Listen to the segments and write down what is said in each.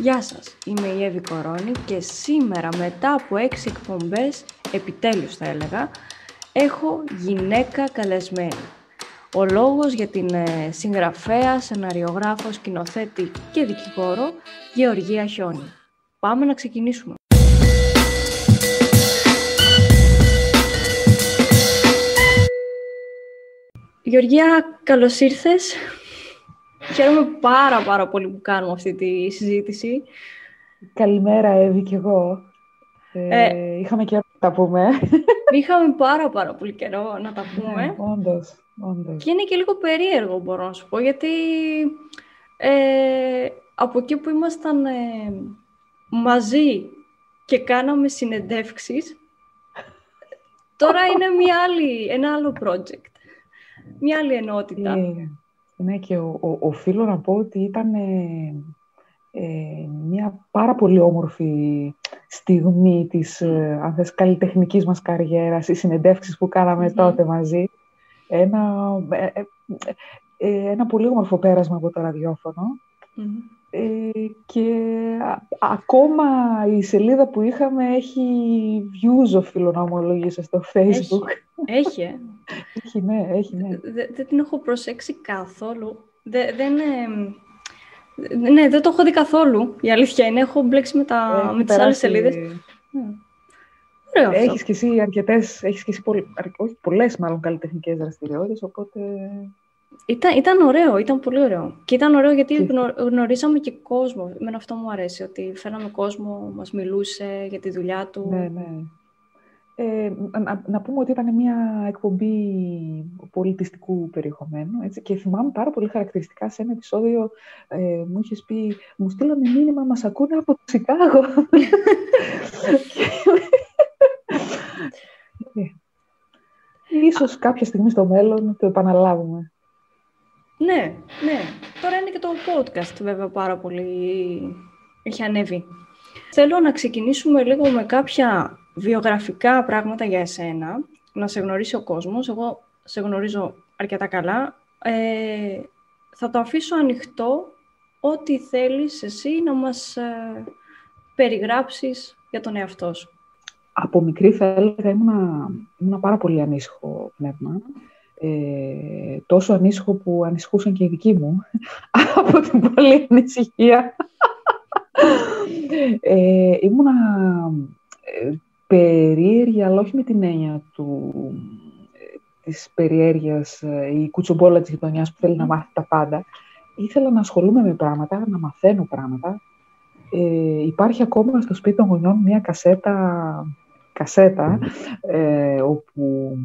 Γεια σας, είμαι η Εύη Κορώνη και σήμερα μετά από έξι εκπομπές, επιτέλους θα έλεγα, έχω γυναίκα καλεσμένη. Ο λόγος για την ε, συγγραφέα, σεναριογράφος, σκηνοθέτη και δικηγόρο Γεωργία Χιόνι. Πάμε να ξεκινήσουμε. Γεωργία, καλώς ήρθες. Χαίρομαι πάρα πάρα πολύ που κάνουμε αυτή τη συζήτηση. Καλημέρα, Εύη, και εγώ. Ε, ε, είχαμε καιρό να τα πούμε. Είχαμε πάρα πάρα πολύ καιρό να τα ναι, πούμε. Ναι, όντως, όντως. Και είναι και λίγο περίεργο, μπορώ να σου πω, γιατί ε, από εκεί που ήμασταν ε, μαζί και κάναμε συνεντεύξεις, τώρα είναι μια άλλη, ένα άλλο project, μια άλλη ενότητα. Ναι, ναι και ο, ο, οφείλω να πω ότι ήταν ε, μια πάρα πολύ όμορφη στιγμή της, ε, αν θες, καλλιτεχνικής μας καριέρας, οι συνεντεύξεις που κάναμε τότε μαζί. Ένα, ε, ε, ένα πολύ όμορφο πέρασμα από το ραδιοφωνο και ακόμα η σελίδα που είχαμε έχει views, οφείλω να ομολογήσω, στο Facebook. Έχει, ε; έχει, ναι, έχει, ναι. Δεν την έχω προσέξει καθόλου. δεν, ναι, δεν το έχω δει καθόλου. Η αλήθεια είναι, έχω μπλέξει με, τα, με τις άλλες σελίδες. Ωραίο Έχεις και εσύ αρκετές, έχεις και εσύ όχι, πολλές μάλλον καλλιτεχνικές δραστηριότητες, οπότε... Ήταν, ήταν ωραίο, ήταν πολύ ωραίο. Και ήταν ωραίο γιατί και... γνωρίσαμε και κόσμο. Με αυτό μου αρέσει, ότι φέραμε κόσμο, μας μιλούσε για τη δουλειά του. Ναι, ναι. Ε, να, πούμε ότι ήταν μια εκπομπή πολιτιστικού περιεχομένου έτσι, και θυμάμαι πάρα πολύ χαρακτηριστικά σε ένα επεισόδιο ε, μου είχες πει μου στείλανε μήνυμα, μας ακούνε από το Σικάγο. Ε, ίσως κάποια στιγμή στο μέλλον το επαναλάβουμε. Ναι, ναι. Τώρα είναι και το podcast βέβαια πάρα πολύ έχει ανέβει. Θέλω να ξεκινήσουμε λίγο με κάποια βιογραφικά πράγματα για εσένα, να σε γνωρίσει ο κόσμος. Εγώ σε γνωρίζω αρκετά καλά. Ε, θα το αφήσω ανοιχτό ό,τι θέλεις εσύ να μας ε, περιγράψεις για τον εαυτό σου. Από μικρή θα έλεγα ήμουν, πάρα πολύ ανήσυχο πνεύμα. Ε, τόσο ανήσυχο που ανησυχούσαν και οι δικοί μου από την πολλή ανησυχία. ε, ήμουνα ε, περίεργη, αλλά όχι με την έννοια του, ε, της περιέργειας, ε, η κουτσομπόλα της γειτονιάς που θέλει να μάθει τα πάντα. Ήθελα να ασχολούμαι με πράγματα, να μαθαίνω πράγματα. Ε, υπάρχει ακόμα στο σπίτι των γονιών μια κασέτα, κασέτα ε, όπου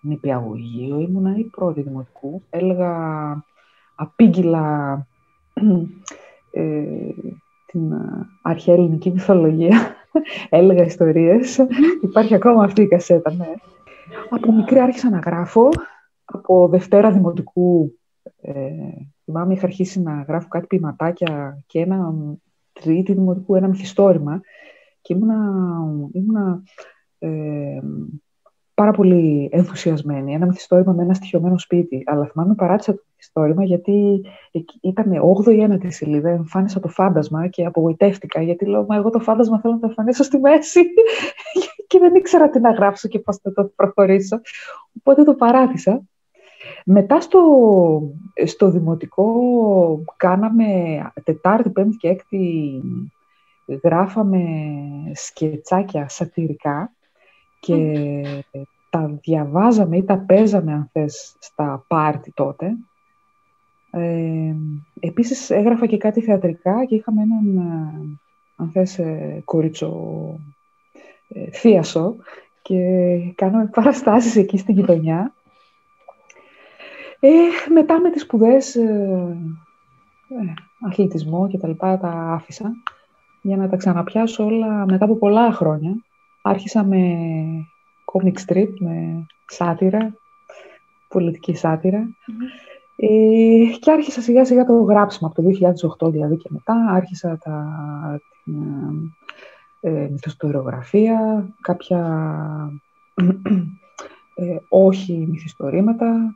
νηπιαγωγείο ήμουνα ή πρώτη δημοτικού. Έλεγα απήγγυλα ε, την αρχαία ελληνική μυθολογία έλεγα ιστορίες. Υπάρχει ακόμα αυτή η κασέτα, ναι. Από μικρή άρχισα να γράφω. Από Δευτέρα Δημοτικού, ε, θυμάμαι, είχα αρχίσει να γράφω κάτι ποιηματάκια και ένα τρίτη Δημοτικού, ένα μυθιστόρημα. Και ήμουνα, ήμουνα ε, πάρα πολύ ενθουσιασμένη. Ένα μυθιστόρημα με ένα στοιχειωμένο σπίτι. Αλλά θυμάμαι παράτησα το μυθιστόρημα γιατί ήταν 8η ή 9η σελίδα. Εμφάνισα το φάντασμα και απογοητεύτηκα γιατί λέω Μα εγώ το φάντασμα θέλω να το εμφανίσω στη μέση. και δεν ήξερα τι να γράψω και πώς θα το προχωρήσω. Οπότε το παράτησα. Μετά στο, στο δημοτικό κάναμε Τετάρτη, Πέμπτη και Έκτη γράφαμε σκετσάκια σατυρικά και τα διαβάζαμε ή τα παίζαμε, αν θες, στα πάρτι τότε. Ε, επίσης έγραφα και κάτι θεατρικά και είχαμε έναν, ε, αν θες, ε, κορίτσο ε, θίασο και κάναμε παραστάσεις εκεί στην γειτονιά. Ε, μετά με τις σπουδές, ε, αθλητισμό και τα λοιπά, τα άφησα για να τα ξαναπιάσω όλα μετά από πολλά χρόνια. Άρχισα με comic strip, με σάτυρα, πολιτική Ε, και άρχισα σιγά σιγά το γράψιμο, από το 2008 δηλαδή και μετά. Άρχισα τα, την ε, μυθιστοριογραφία, κάποια ε, όχι μυθιστορήματα,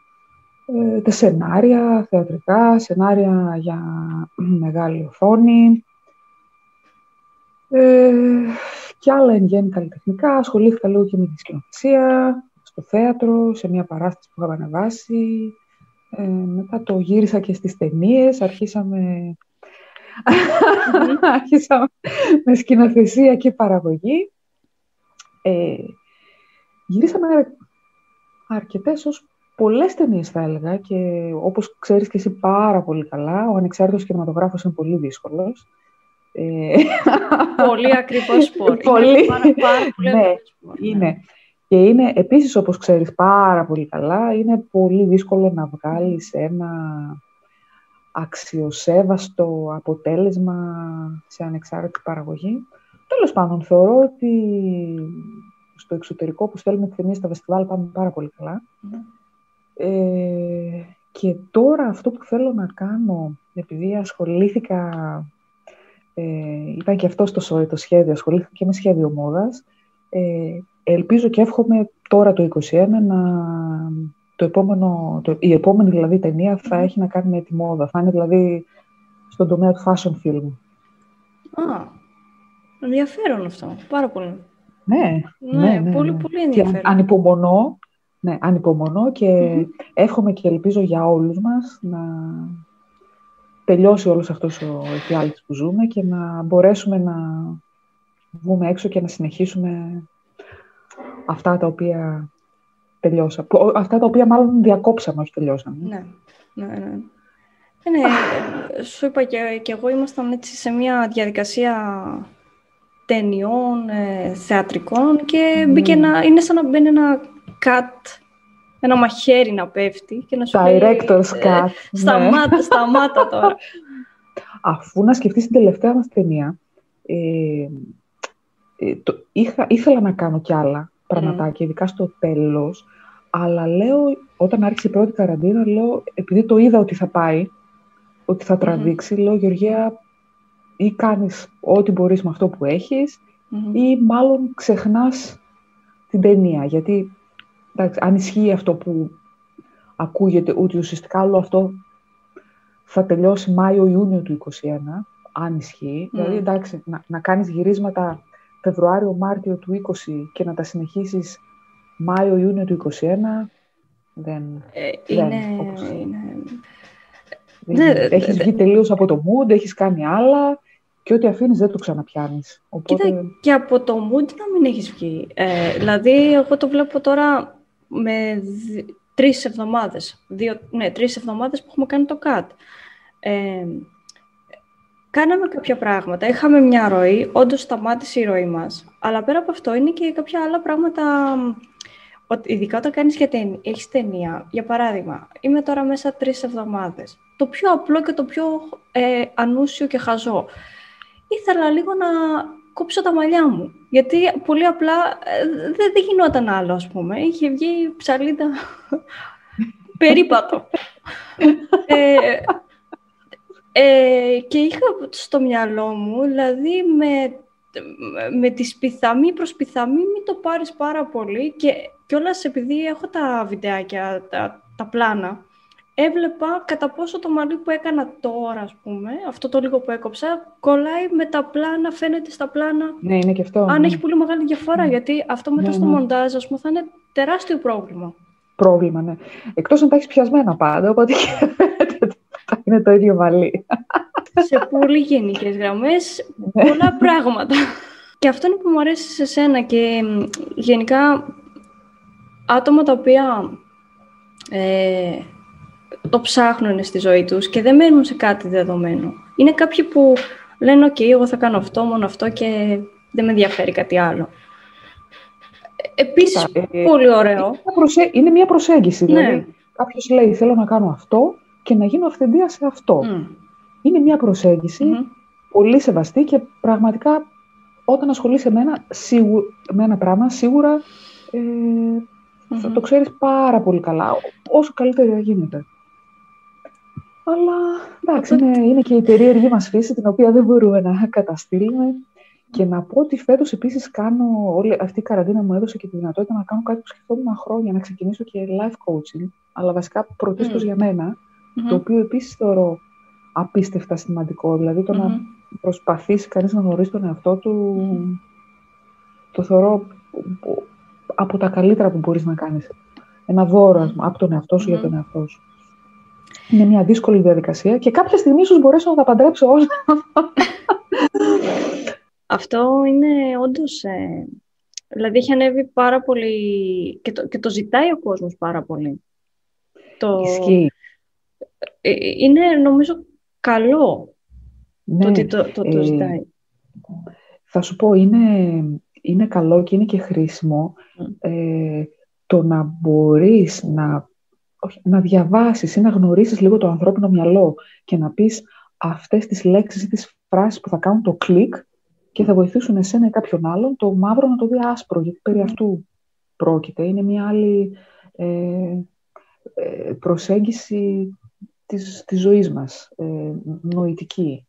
ε, τα σενάρια θεατρικά, σενάρια για μεγάλη οθόνη, Ε, και άλλα εν γέννη καλλιτεχνικά. Ασχολήθηκα λίγο και με τη σκηνοθεσία, στο θέατρο, σε μια παράσταση που είχαμε ανεβάσει. Ε, μετά το γύρισα και στις ταινίες. Αρχίσαμε... Αρχίσαμε με σκηνοθεσία και παραγωγή. Ε, γυρίσαμε αρκετές ως πολλές ταινίες θα έλεγα και όπως ξέρεις και εσύ πάρα πολύ καλά, ο ανεξάρτητος κινηματογράφος είναι πολύ δύσκολος. Ε, πολύ ακριβώς σπορ. πολύ, είναι πάρα, πολύ ναι, είναι. Ναι. Και είναι επίσης όπως ξέρεις πάρα πολύ καλά, είναι πολύ δύσκολο να βγάλεις ένα αξιοσέβαστο αποτέλεσμα σε ανεξάρτητη παραγωγή. Τέλος πάντων, θεωρώ ότι στο εξωτερικό που στέλνουμε ταινίες στα φεστιβάλ πάμε πάρα πολύ καλά. Ναι. Ε, και τώρα αυτό που θέλω να κάνω, επειδή ασχολήθηκα, ε, ήταν και αυτό στο το σχέδιο, ασχολήθηκα και με σχέδιο μόδας, ε, ελπίζω και εύχομαι τώρα το 2021 να... Το επόμενο, το, η επόμενη δηλαδή ταινία θα έχει να κάνει με τη μόδα. Θα είναι δηλαδή στον τομέα του fashion film. Α, ενδιαφέρον αυτό. Πάρα πολύ. Ναι, ναι, ναι, ναι πολύ, ναι. πολύ ενδιαφέρον. Και ανυπομονώ ναι, ανυπομονώ και εύχομαι και ελπίζω για όλους μας να τελειώσει όλος αυτός ο εφιάλτης που ζούμε και να μπορέσουμε να βγούμε έξω και να συνεχίσουμε αυτά τα οποία τελειώσαμε. Αυτά τα οποία μάλλον διακόψαμε, όχι τελειώσαμε. Ναι, ναι, ναι. Ε, ναι, σου είπα και, και εγώ ήμασταν έτσι σε μια διαδικασία ταινιών, ε, θεατρικών και μπήκε ναι. είναι σαν να μπαίνει ένα cut, ένα μαχαίρι να πέφτει και να σου Director's λέει, cut. Ε, σταμάτα, ναι. σταμάτα τώρα. Αφού να σκεφτείς την τελευταία μας ταινία, ε, ε, το, είχα, ήθελα να κάνω κι άλλα πραγματάκια, mm. ειδικά στο τέλος, αλλά λέω, όταν άρχισε η πρώτη καραντίνα, λέω, επειδή το είδα ότι θα πάει, ότι θα τραβήξει, λέω, Γεωργία, ή κάνεις ό,τι μπορείς με αυτό που εχεις ή μάλλον ξεχνάς την ταινία, γιατί εντάξει, αν ισχύει αυτό που ακούγεται, ότι ουσιαστικά όλο αυτό θα τελειώσει Μάιο-Ιούνιο του 2021, αν ισχύει. Mm. Δηλαδή, εντάξει, να, να κάνεις γυρίσματα Φεβρουάριο-Μάρτιο του 20 και να τα συνεχίσεις Μάιο-Ιούνιο του 2021, δεν... Ε, δεν είναι... Όπως... είναι... Ναι, έχεις βγει τελείως από το mood, έχεις κάνει άλλα και ό,τι αφήνεις δεν το ξαναπιάνεις. Οπότε... Κοίτα, και από το mood να μην έχεις βγει. Ε, δηλαδή, εγώ το βλέπω τώρα με τρεις εβδομάδες, δύο, ναι, τρεις εβδομάδες που έχουμε κάνει το cut. Ε, κάναμε κάποια πράγματα, είχαμε μια ροή, όντως σταμάτησε η ροή μας, αλλά πέρα από αυτό είναι και κάποια άλλα πράγματα, ειδικά όταν κάνεις για ταινία, έχεις ταινία, για παράδειγμα, είμαι τώρα μέσα τρεις εβδομάδες. Το πιο απλό και το πιο ε, ανούσιο και χαζό. Ήθελα λίγο να κόψω τα μαλλιά μου. Γιατί πολύ απλά ε, δεν, δεν γινόταν άλλο, ας πούμε. Είχε βγει ψαλίδα περίπατο. ε, ε, και είχα στο μυαλό μου, δηλαδή με, με τη σπιθαμή προς πιθαμή μην το πάρεις πάρα πολύ και κιόλας επειδή έχω τα βιντεάκια, τα, τα πλάνα, έβλεπα κατά πόσο το μαλλί που έκανα τώρα, ας πούμε, αυτό το λίγο που έκοψα, κολλάει με τα πλάνα, φαίνεται στα πλάνα. Ναι, είναι και αυτό. Αν ναι. έχει πολύ μεγάλη διαφορά, ναι. γιατί αυτό μετά ναι, στο ναι. μοντάζ, ας πούμε, θα είναι τεράστιο πρόβλημα. Πρόβλημα, ναι. Εκτός αν τα έχεις πιασμένα πάντα, οπότε θα είναι το ίδιο μαλλί. Σε πολύ γενικές γραμμές, ναι. πολλά πράγματα. και αυτό είναι που μου αρέσει σε σένα και γενικά άτομα τα οποία ε, το ψάχνουν στη ζωή τους και δεν μένουν σε κάτι δεδομένο. Είναι κάποιοι που λένε «ΟΚ, εγώ θα κάνω αυτό, μόνο αυτό και δεν με ενδιαφέρει κάτι άλλο». Επίσης, ε, πολύ ωραίο. Είναι μια, προσέγγιση. Ναι. Δηλαδή, κάποιος λέει «Θέλω να κάνω αυτό και να γίνω αυθεντία σε αυτό». Είναι μια προσεγγιση πολύ σεβαστή και πραγματικά όταν ασχολείσαι με ένα, με ένα πράγμα, σίγουρα ε, θα το ξέρεις πάρα πολύ καλά, όσο καλύτερα γίνεται. Αλλά εντάξει, είναι, είναι και η περίεργη μας φύση, την οποία δεν μπορούμε να καταστήλουμε. Και να πω ότι φέτος επίσης κάνω, όλη αυτή η καραντίνα μου έδωσε και τη δυνατότητα να κάνω κάτι που σκεφτόμουν χρόνια, να ξεκινήσω και life coaching, αλλά βασικά πρωτίστως για μένα, το οποίο επίσης θεωρώ απίστευτα σημαντικό. Δηλαδή το να προσπαθήσει κανείς να γνωρίσει τον εαυτό του, το θεωρώ από τα καλύτερα που μπορείς να κάνεις. Ένα δώρο από τον εαυτό σου για τον εαυτό σου. Είναι μια δύσκολη διαδικασία και κάποια στιγμή ίσως μπορέσω να τα παντρέψω όλα. Αυτό είναι όντως... Ε, δηλαδή έχει ανέβει πάρα πολύ και το, και το ζητάει ο κόσμος πάρα πολύ. Το, Ισχύει. Ε, ε, είναι νομίζω καλό ναι, το ότι το, το, ζητάει. Θα σου πω, είναι, είναι καλό και είναι και χρήσιμο το να μπορείς να, να διαβάσεις ή να γνωρίσεις λίγο το ανθρώπινο μυαλό και να πεις αυτές τις λέξεις ή τις φράσεις που θα κάνουν το κλικ και θα βοηθήσουν εσένα ή κάποιον άλλον το μαύρο να το δει άσπρο, γιατί περί αυτού πρόκειται. Είναι μια άλλη ε, ε προσέγγιση της, της ζωής μας, ε, νοητικη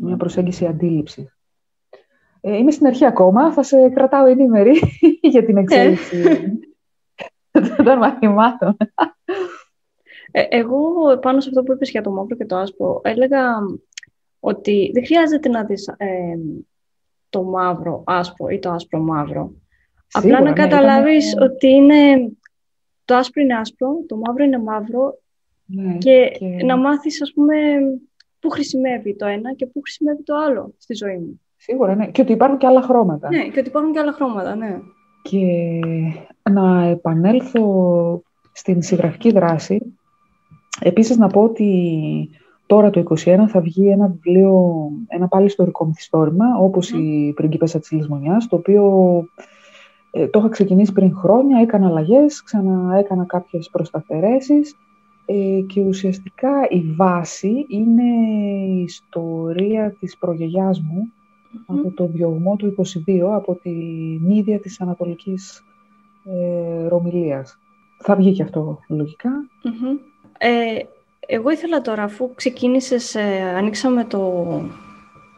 μια προσέγγιση αντίληψη. Ε, είμαι στην αρχή ακόμα, θα σε κρατάω ενήμερη για την εξέλιξη των μαθημάτων. Ε, εγώ πάνω σε αυτό που είπες για το μαύρο και το άσπρο, έλεγα ότι δεν χρειάζεται να δεις ε, το μαύρο άσπρο ή το άσπρο μαύρο. Απλά να ναι, καταλάβεις ότι είναι, το άσπρο είναι άσπρο, το μαύρο είναι μαύρο ναι, και, να μάθεις ας πούμε πού χρησιμεύει το ένα και πού χρησιμεύει το άλλο στη ζωή μου. Σίγουρα, ναι. Και ότι υπάρχουν και άλλα χρώματα. Ναι, και ότι υπάρχουν και άλλα χρώματα, ναι. Και να επανέλθω στην συγγραφική δράση. Επίσης να πω ότι τώρα το 2021 θα βγει ένα βιβλίο, ένα πάλι ιστορικό μυθιστόρημα, όπως η πριγκίπεσσα της Λησμονιάς, το οποίο ε, το είχα ξεκινήσει πριν χρόνια, έκανα αλλαγές, ξαναέκανα κάποιες προσταθερέσεις. Ε, και ουσιαστικά η βάση είναι η ιστορία της προγιαγιάς μου από το διωγμό του 22, από τη μύδια της Ανατολικής ε, Ρωμιλίας. Θα βγει και αυτό Ε, εγώ ήθελα τώρα, αφού ξεκίνησες, ε, ανοίξαμε το,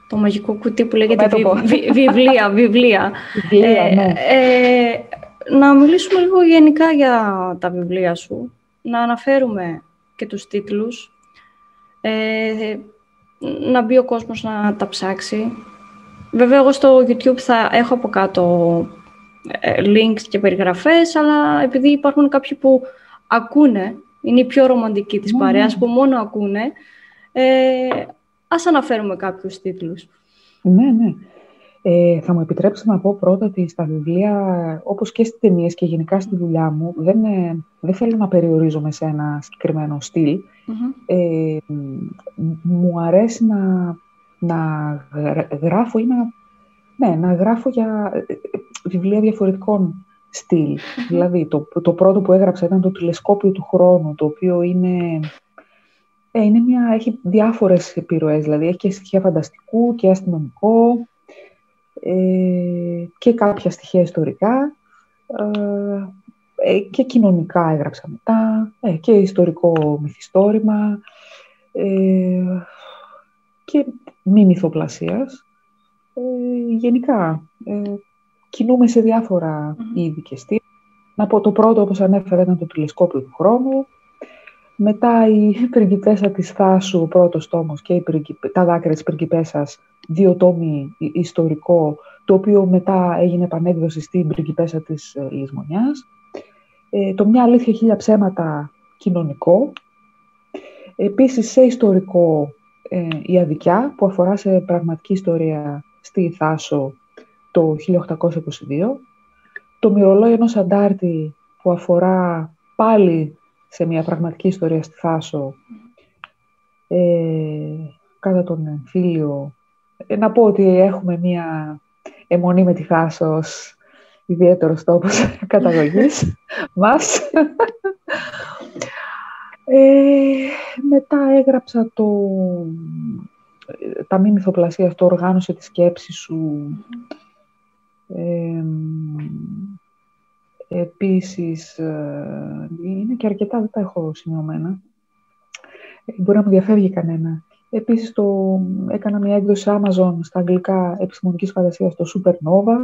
το μαγικό κουτί που λέγεται βιβλία, βιβλία. ε, ναι. ε, να μιλήσουμε λίγο γενικά για τα βιβλία σου, να αναφέρουμε και τους τίτλους, ε, να μπει ο κόσμος να τα ψάξει. Βέβαια, εγώ στο YouTube θα έχω από κάτω ε, links και περιγραφές, αλλά επειδή υπάρχουν κάποιοι που ακούνε, είναι οι πιο ρομαντικοί της ναι, παρέας, ναι. που μόνο ακούνε, ε, ας αναφέρουμε κάποιους τίτλους. Ναι, ναι. Ε, θα μου επιτρέψετε να πω πρώτα ότι στα βιβλία, όπως και στις ταινίες και γενικά στη δουλειά μου, δεν, ε, δεν θέλω να περιορίζομαι σε ένα συγκεκριμένο Ε, μου αρέσει να, να γράφω ή να, ναι, να γράφω για ε, βιβλία διαφορετικών Δηλαδή, το, το πρώτο που έγραψα ήταν το τηλεσκόπιο του χρόνου, το οποίο είναι, ε, είναι μια, έχει διάφορες επιρροές, δηλαδή έχει και στοιχεία φανταστικού και αστυνομικό ε, και κάποια στοιχεία ιστορικά. Ε, ε και κοινωνικά έγραψα μετά. Ε, και ιστορικό μυθιστόρημα. Ε, και μη μυθοπλασίας. γενικά, κινούμε σε διάφορα mm-hmm. είδη και στήλ. Να πω το πρώτο, όπως ανέφερα, ήταν το τηλεσκόπιο του χρόνου. Μετά η πριγκιπέσα της Θάσου, ο πρώτος τόμος και η τα δάκρυα της πριγκιπέσας, δύο τόμοι ιστορικό, το οποίο μετά έγινε επανέκδοση στην πριγκιπέσα της ε, Λησμονιάς. Ε, το «Μια αλήθεια χίλια ψέματα» κοινωνικό. Επίσης σε ιστορικό ε, η αδικιά που αφορά σε πραγματική ιστορία στη Θάσο το 1822. Το μυρολόι ενός αντάρτη που αφορά πάλι σε μια πραγματική ιστορία στη Θάσο ε, κατά τον εμφύλιο. Ε, να πω ότι έχουμε μια αιμονή με τη Θάσο ως ιδιαίτερος τόπος καταγωγής μας. Ε, μετά έγραψα το, τα μη μυθοπλασία, το οργάνωσε τη σκέψη σου, ε, επίσης, είναι και αρκετά, δεν τα έχω σημειωμένα. Ε, μπορεί να μου διαφεύγει κανένα. Επίσης, το, έκανα μια έκδοση Amazon στα αγγλικά επιστημονικής φαντασίας, το Supernova.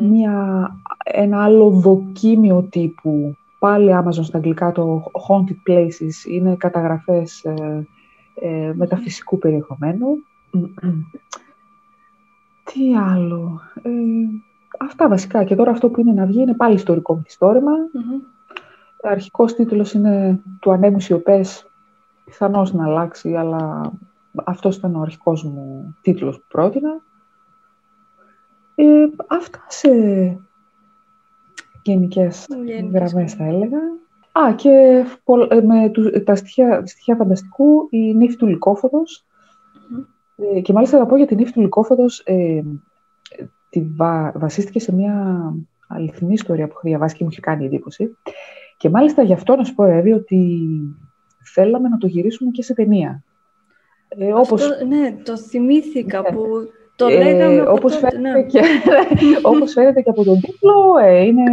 Μια, ένα άλλο δοκίμιο τύπου, πάλι Amazon στα αγγλικά, το Haunted Places. Είναι καταγραφές ε, ε, μεταφυσικού περιεχομένου. Τι άλλο. Ε, αυτά βασικά. Και τώρα αυτό που είναι να βγει είναι πάλι ιστορικό μυθιστόρημα. Mm-hmm. Αρχικός τίτλος είναι «Του ανέμου σιωπές». Πιθανώς να αλλάξει, αλλά αυτός ήταν ο αρχικός μου τίτλος που πρότεινα. Ε, αυτά σε γενικές γραμμές θα έλεγα. Α, και ε, με τα στοιχεία, στοιχεία φανταστικού, η νύφη του λυκοφοδος ε, και μάλιστα θα πω για την νύφη του Λυκόφωτος, ε, τη βασίστηκε σε μια αληθινή ιστορία που έχω διαβάσει και μου είχε κάνει εντύπωση. Και μάλιστα γι' αυτό να σου πω, Εύη, ότι θέλαμε να το γυρίσουμε και σε ταινία. Ε, όπως... ναι, το θυμήθηκα ναι. που το ε, λέγαμε όπως, τότε, φαίνεται ναι. και, όπως φαίνεται και από τον τίτλο, ε, είναι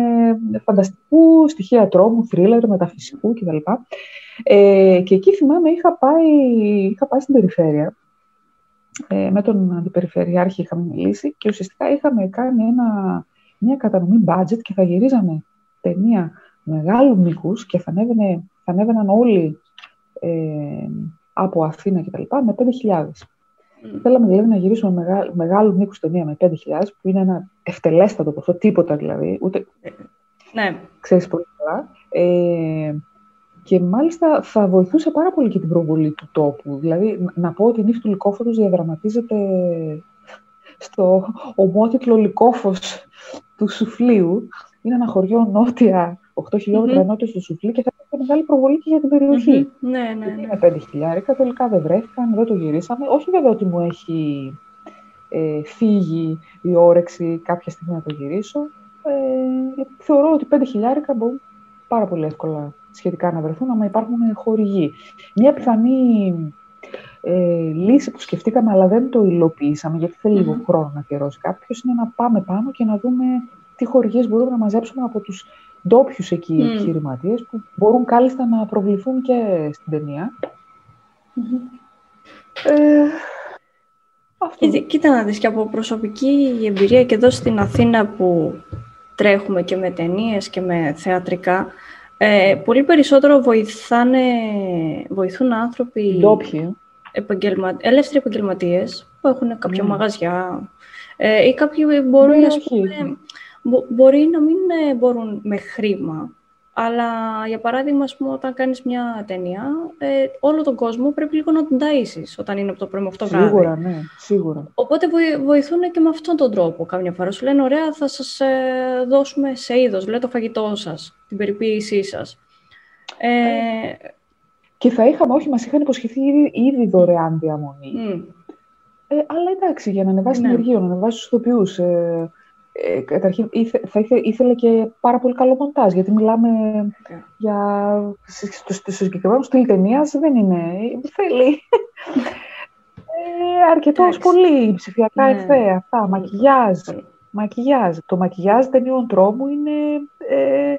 φανταστικού, στοιχεία τρόμου, θρίλερ, μεταφυσικού κτλ. Ε, και εκεί θυμάμαι είχα πάει, είχα πάει στην περιφέρεια ε, με τον αντιπεριφερειάρχη είχαμε μιλήσει και ουσιαστικά είχαμε κάνει ένα, μια κατανομή budget και θα γυρίζαμε ταινία μεγάλου μήκους και θα, ανέβαινε, θα ανέβαιναν όλοι ε, από Αθήνα κτλ. με 5.000. Mm. Θέλαμε δηλαδή να γυρίσουμε μεγάλου, μεγάλου μήκους ταινία με 5.000, που είναι ένα ευτελέστατο ποσό, τίποτα δηλαδή. Ούτε... Ναι. Ξέρεις πολύ καλά. Ε, και μάλιστα θα βοηθούσε πάρα πολύ και την προβολή του τόπου. Δηλαδή, να πω ότι η νύχτα του Λυκόφωτος διαδραματίζεται στο ομότιτλο Λυκόφος του Σουφλίου. Είναι ένα χωριό νότια, 8 χιλιόμετρα mm-hmm. νότια στο Σουφλί και θα έχει μεγάλη προβολή και για την περιοχή. Mm-hmm. Ναι, ναι, ναι. Είναι 5 χιλιάρικα, τελικά δεν βρέθηκαν, δεν το γυρίσαμε. Όχι βέβαια ότι μου έχει ε, φύγει η όρεξη κάποια στιγμή να το γυρίσω. Ε, θεωρώ ότι 5 χιλιάρικα μπορούν πάρα πολύ εύκολα σχετικά να βρεθούν, άμα υπάρχουν χορηγοί. Μια πιθανή ε, λύση που σκεφτήκαμε, αλλά δεν το υλοποιήσαμε, γιατί θέλει λίγο χρόνο να αφιερώσει κάποιος, είναι να πάμε πάνω και να δούμε τι χορηγίες μπορούμε να μαζέψουμε από τους ντόπιους εκεί mm. επιχειρηματίες, που μπορούν κάλλιστα να προβληθούν και στην ταινία. Ε, αυτό. Κοίτα να δεις και από προσωπική εμπειρία και εδώ στην Αθήνα που τρέχουμε και με ταινίες και με θεατρικά, ε, πολύ περισσότερο βοηθάνε, βοηθούν άνθρωποι επαγγελμα, ελεύθεροι επαγγελματίες που έχουν κάποια mm. μαγαζιά. Ε, ή κάποιοι μπορούν, ναι, πούμε, μπορεί να μην ε, μπορούν με χρήμα αλλά, για παράδειγμα, πούμε, όταν κάνεις μια ταινία, ε, όλο τον κόσμο πρέπει λίγο να τον ταΐσεις όταν είναι από το πρωί με αυτό βράδυ. Σίγουρα, ναι, σίγουρα. Οπότε βοηθούν και με αυτόν τον τρόπο. Κάμια φορά σου λένε, ωραία, θα σας ε, δώσουμε σε είδος, λέει το φαγητό σας, την περιποίησή σας. Ε, και θα είχαμε, όχι, μας είχαν υποσχεθεί ήδη, ήδη δωρεάν διαμονή. Mm. Ε, αλλά εντάξει, για να ανεβάσει ναι. την ενεργείο, να ανεβάσει τους ηθοποιούς. Ε, ε, καταρχήν ήθε, θα ήθε, ήθελε και πάρα πολύ καλό μοντάζ, γιατί μιλάμε yeah. για... Στο, συγκεκριμένο στυλ ταινίας δεν είναι... Θέλει ε, αρκετός πολύ ψηφιακά yeah. εφέ, αυτά, μακιγιάζ. μακιγιάζ. Το μακιγιάζ ταινίων τρόμου είναι ε, ε,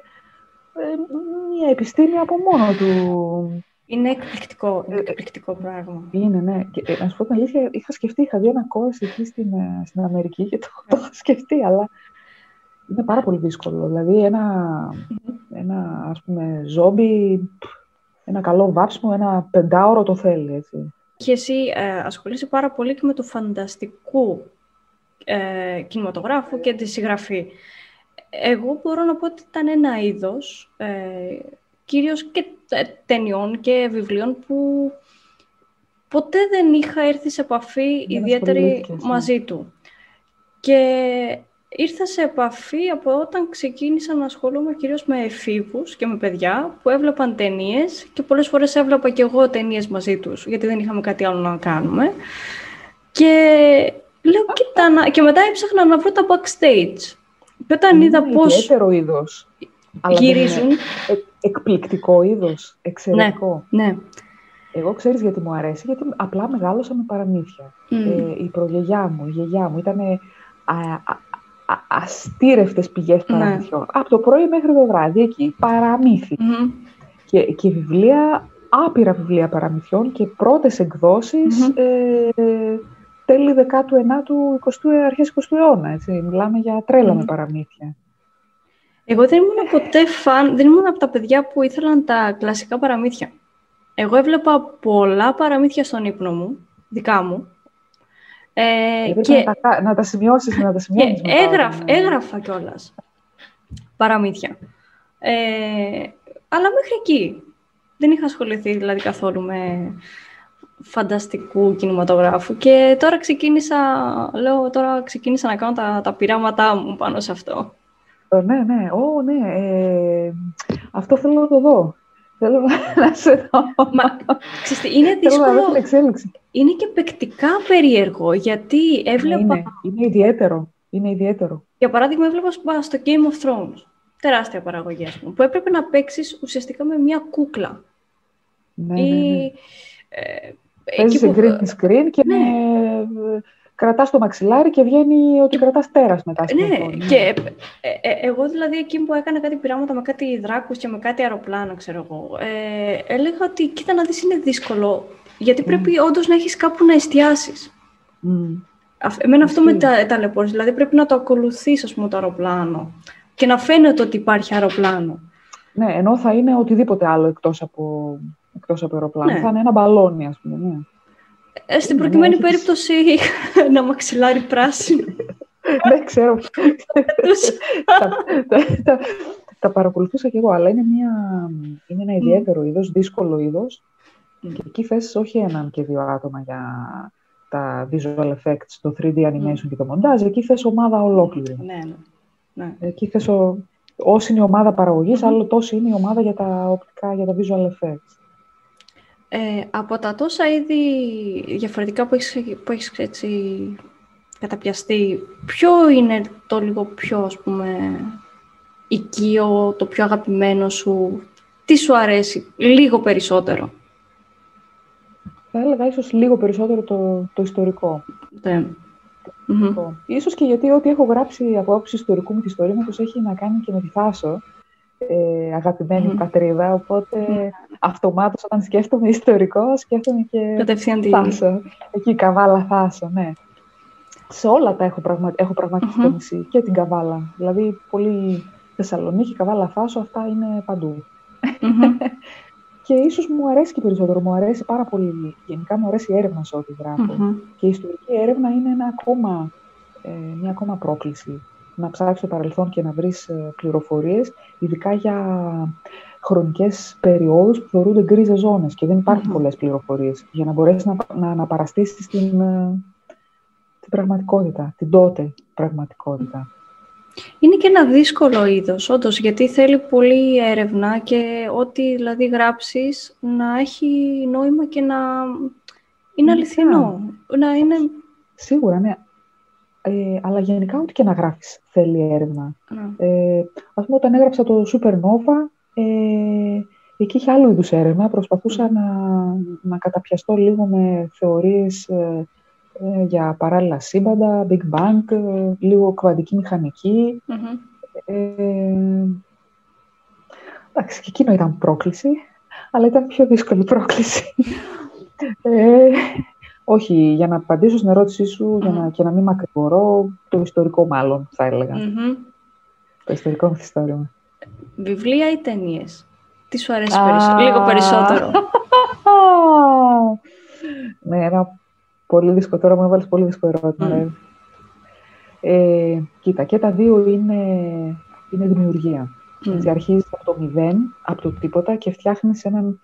μια επιστήμη από μόνο του. Είναι εκπληκτικό, ε, εκπληκτικό πράγμα. Είναι, ναι. Και, ε, να σου πω την αλήθεια, είχα σκεφτεί, είχα δει ένα κόρος εκεί στην, ε, στην Αμερική και το, το είχα σκεφτεί, αλλά είναι πάρα πολύ δύσκολο. Δηλαδή, ένα, ένα ας πούμε, ζόμπι, ένα καλό βάψιμο, ένα πεντάωρο το θέλει, έτσι. Και εσύ ε, ασχολείσαι πάρα πολύ και με το φανταστικό ε, κινηματογράφο και τη συγγραφή. Εγώ μπορώ να πω ότι ήταν ένα είδος ε, κυρίως και ταινιών και βιβλίων που ποτέ δεν είχα έρθει σε επαφή ιδιαίτερη ναι. μαζί του. Και ήρθα σε επαφή από όταν ξεκίνησα να ασχολούμαι κυρίως με εφήβους και με παιδιά που έβλεπαν ταινίες και πολλές φορές έβλεπα και εγώ ταινίες μαζί τους, γιατί δεν είχαμε κάτι άλλο να κάνουμε. Και λέω, κοίτα, και μετά έψαχνα να βρω τα backstage. Και όταν είδα πώς... Ιδιαίτερο είδος. Γυρίζουν εκπληκτικό είδος, εξαιρετικό. Ναι, ναι. Εγώ ξέρεις γιατί μου αρέσει, γιατί απλά μεγάλωσα με παραμύθια. Ε, η προγιαγιά μου, η γιαγιά μου ήταν αστήρευτες πηγές ναι. παραμυθιών. Από το πρωί μέχρι το βράδυ, εκεί, Και, και βιβλία, άπειρα βιβλία παραμυθιών και πρώτες εκδόσεις ε, τέλη 19ου, 20ου, αρχές 20ου αιώνα. Έτσι. Μιλάμε για τρέλα με παραμύθια. Εγώ δεν ήμουν ποτέ φαν, δεν ήμουν από τα παιδιά που ήθελαν τα κλασικά παραμύθια. Εγώ έβλεπα πολλά παραμύθια στον ύπνο μου, δικά μου. Ε, και... να, τα, να τα σημειώσεις, να τα σημειώσεις. έγραφ, έγραφα κιόλας παραμύθια. Ε, αλλά μέχρι εκεί. Δεν είχα ασχοληθεί δηλαδή καθόλου με φανταστικού κινηματογράφου και τώρα ξεκίνησα, λέω, τώρα ξεκίνησα να κάνω τα, τα πειράματά μου πάνω σε αυτό. Ε, ναι, ναι, Ω, ναι. Ε, αυτό θέλω να το δω. Θέλω να σε δω. Μα, ξέρετε, είναι δύσκολο. εξέλιξη. Είναι και παικτικά περίεργο, γιατί έβλεπα... Είναι, είναι ιδιαίτερο. Είναι ιδιαίτερο. Για παράδειγμα, έβλεπα στο Game of Thrones, τεράστια παραγωγή, ας πούμε, που έπρεπε να παίξεις ουσιαστικά με μια κούκλα. Ναι, Ή, ναι, ναι. Ε, Παίζεις σε green screen και ναι. με... κρατάς το μαξιλάρι και βγαίνει ότι κρατάς τέρας μετά. Ναι, ναι, και ε, ε, εγώ δηλαδή εκεί που έκανα κάτι πειράματα με κάτι δράκους και με κάτι αεροπλάνο, ξέρω εγώ, ε, έλεγα ότι κοίτα να δεις είναι δύσκολο, γιατί πρέπει mm. όντως να έχεις κάπου να εστιάσεις. Mm. Εμένα αυτό με τα ταλαιπώρηση, δηλαδή πρέπει να το ακολουθείς, ας πούμε, το αεροπλάνο και να φαίνεται ότι υπάρχει αεροπλάνο. Ναι, ενώ θα είναι οτιδήποτε άλλο εκτός από εκτός από αεροπλάνο. Ναι. Θα είναι ένα μπαλόνι, ας πούμε. Ναι. Ε, στην ναι, προκειμένη ναι, περίπτωση ένα μαξιλάρι πράσινο. Δεν ξέρω. τα, τα, τα, παρακολουθούσα κι εγώ, αλλά είναι, μια, είναι ένα ιδιαίτερο είδος, δύσκολο είδος. Και εκεί θες όχι έναν και δύο άτομα για τα visual effects, το 3D animation και το μοντάζ. Εκεί θες ομάδα ολόκληρη. Ναι, ναι. Εκεί θες ο, όση είναι η ομάδα παραγωγής, άλλο τόσο είναι η ομάδα για τα οπτικά, για τα visual effects. Ε, από τα τόσα είδη διαφορετικά που έχεις, που έχεις έτσι, καταπιαστεί, ποιο είναι το λίγο πιο, ας πούμε, οικείο, το πιο αγαπημένο σου, τι σου αρέσει λίγο περισσότερο; Θα έλεγα ίσως λίγο περισσότερο το, το ιστορικό. Ναι. Ίσως και γιατί ό,τι έχω γράψει από άποψη ιστορικού μου ιστορήματος έχει να κάνει και με τη Θάσο, ε, αγαπημένη mm. πατρίδα, οπότε mm. αυτομάτως όταν σκέφτομαι ιστορικό, σκέφτομαι και Κατευθείαν Θάσο. Εκεί, Καβάλα Θάσο, ναι. Σε όλα τα έχω, πραγμα... έχω πραγματικά mm-hmm. νησί και την Καβάλα. Δηλαδή, πολύ Θεσσαλονίκη, Καβάλα Θάσο, αυτά είναι παντού. Mm-hmm. και ίσως μου αρέσει και περισσότερο, μου αρέσει πάρα πολύ. Γενικά μου αρέσει η έρευνα σε ό,τι γράφω. Mm-hmm. Και η ιστορική έρευνα είναι ένα ακόμα, ε, μια ακόμα πρόκληση να ψάξεις το παρελθόν και να βρεις ε, πληροφορίες, ειδικά για χρονικές περιόδους που θεωρούνται γκρίζες ζώνες και δεν υπάρχουν mm πολλές πληροφορίες για να μπορέσεις να, να αναπαραστήσεις την, ε, την πραγματικότητα, την τότε πραγματικότητα. Είναι και ένα δύσκολο είδος, όντως, γιατί θέλει πολύ έρευνα και ό,τι δηλαδή γράψεις να έχει νόημα και να είναι αληθινό. Να είναι... Σίγουρα, ναι. Ε, αλλά γενικά ό,τι και να γράφεις θέλει έρευνα. Mm. Ε, ας πούμε όταν έγραψα το Supernova, ε, εκεί είχε άλλου είδους έρευνα. Προσπαθούσα να, να καταπιαστώ λίγο με θεωρίες ε, ε, για παράλληλα σύμπαντα, Big Bang, ε, λίγο κβαντική μηχανική. εντάξει, και εκείνο ήταν πρόκληση, αλλά ήταν πιο δύσκολη πρόκληση. Όχι, για να απαντήσω στην ερώτησή σου για να, και να μην μακρηγορώ, το ιστορικό μάλλον θα έλεγα. Το ιστορικό μυθιστόρημα. Βιβλία ή ταινίες; Τι σου αρέσει περισσότερο, λίγο περισσότερο; ναι, ένα πολύ δύσκολο. Τώρα μου έβαλες πολύ δύσκολο ερώτημα. Ε, κοίτα, και τα δύο είναι, είναι δημιουργία. Mm. Έτσι, αρχίζεις από το μηδέν, από το τίποτα και φτιάχνεις έναν,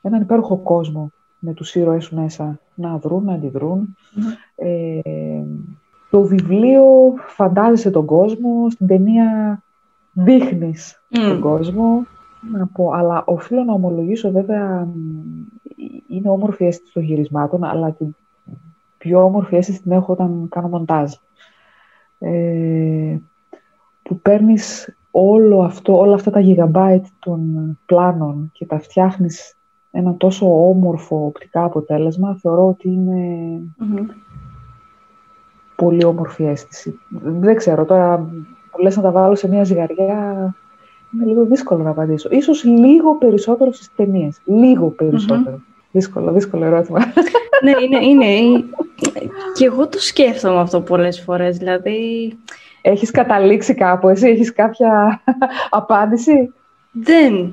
έναν υπέροχο κόσμο με τους ήρωες σου μέσα να βρουν, να αντιδρουν Ε, το βιβλίο φαντάζεσαι τον κόσμο, στην ταινία δείχνεις τον κόσμο. Να πω, αλλά οφείλω να ομολογήσω βέβαια είναι όμορφη αίσθηση των γυρισμάτων, αλλά την πιο όμορφη αίσθηση την έχω όταν κάνω μοντάζ. Ε, που παίρνεις όλο αυτό, όλα αυτά τα gigabyte των πλάνων και τα φτιάχνεις ένα τόσο όμορφο οπτικά αποτέλεσμα, θεωρώ ότι πολύ όμορφη αίσθηση. Δεν ξέρω, τώρα που λες να τα βάλω σε μια ζυγαριά, είναι λίγο δύσκολο να απαντήσω. Ίσως λίγο περισσότερο στις ταινίες. Λίγο Δύσκολο, δύσκολο ερώτημα. ναι, είναι, είναι. Και εγώ το σκέφτομαι αυτό πολλές φορές, δηλαδή... Έχεις καταλήξει κάπου, εσύ έχεις κάποια απάντηση; Δεν.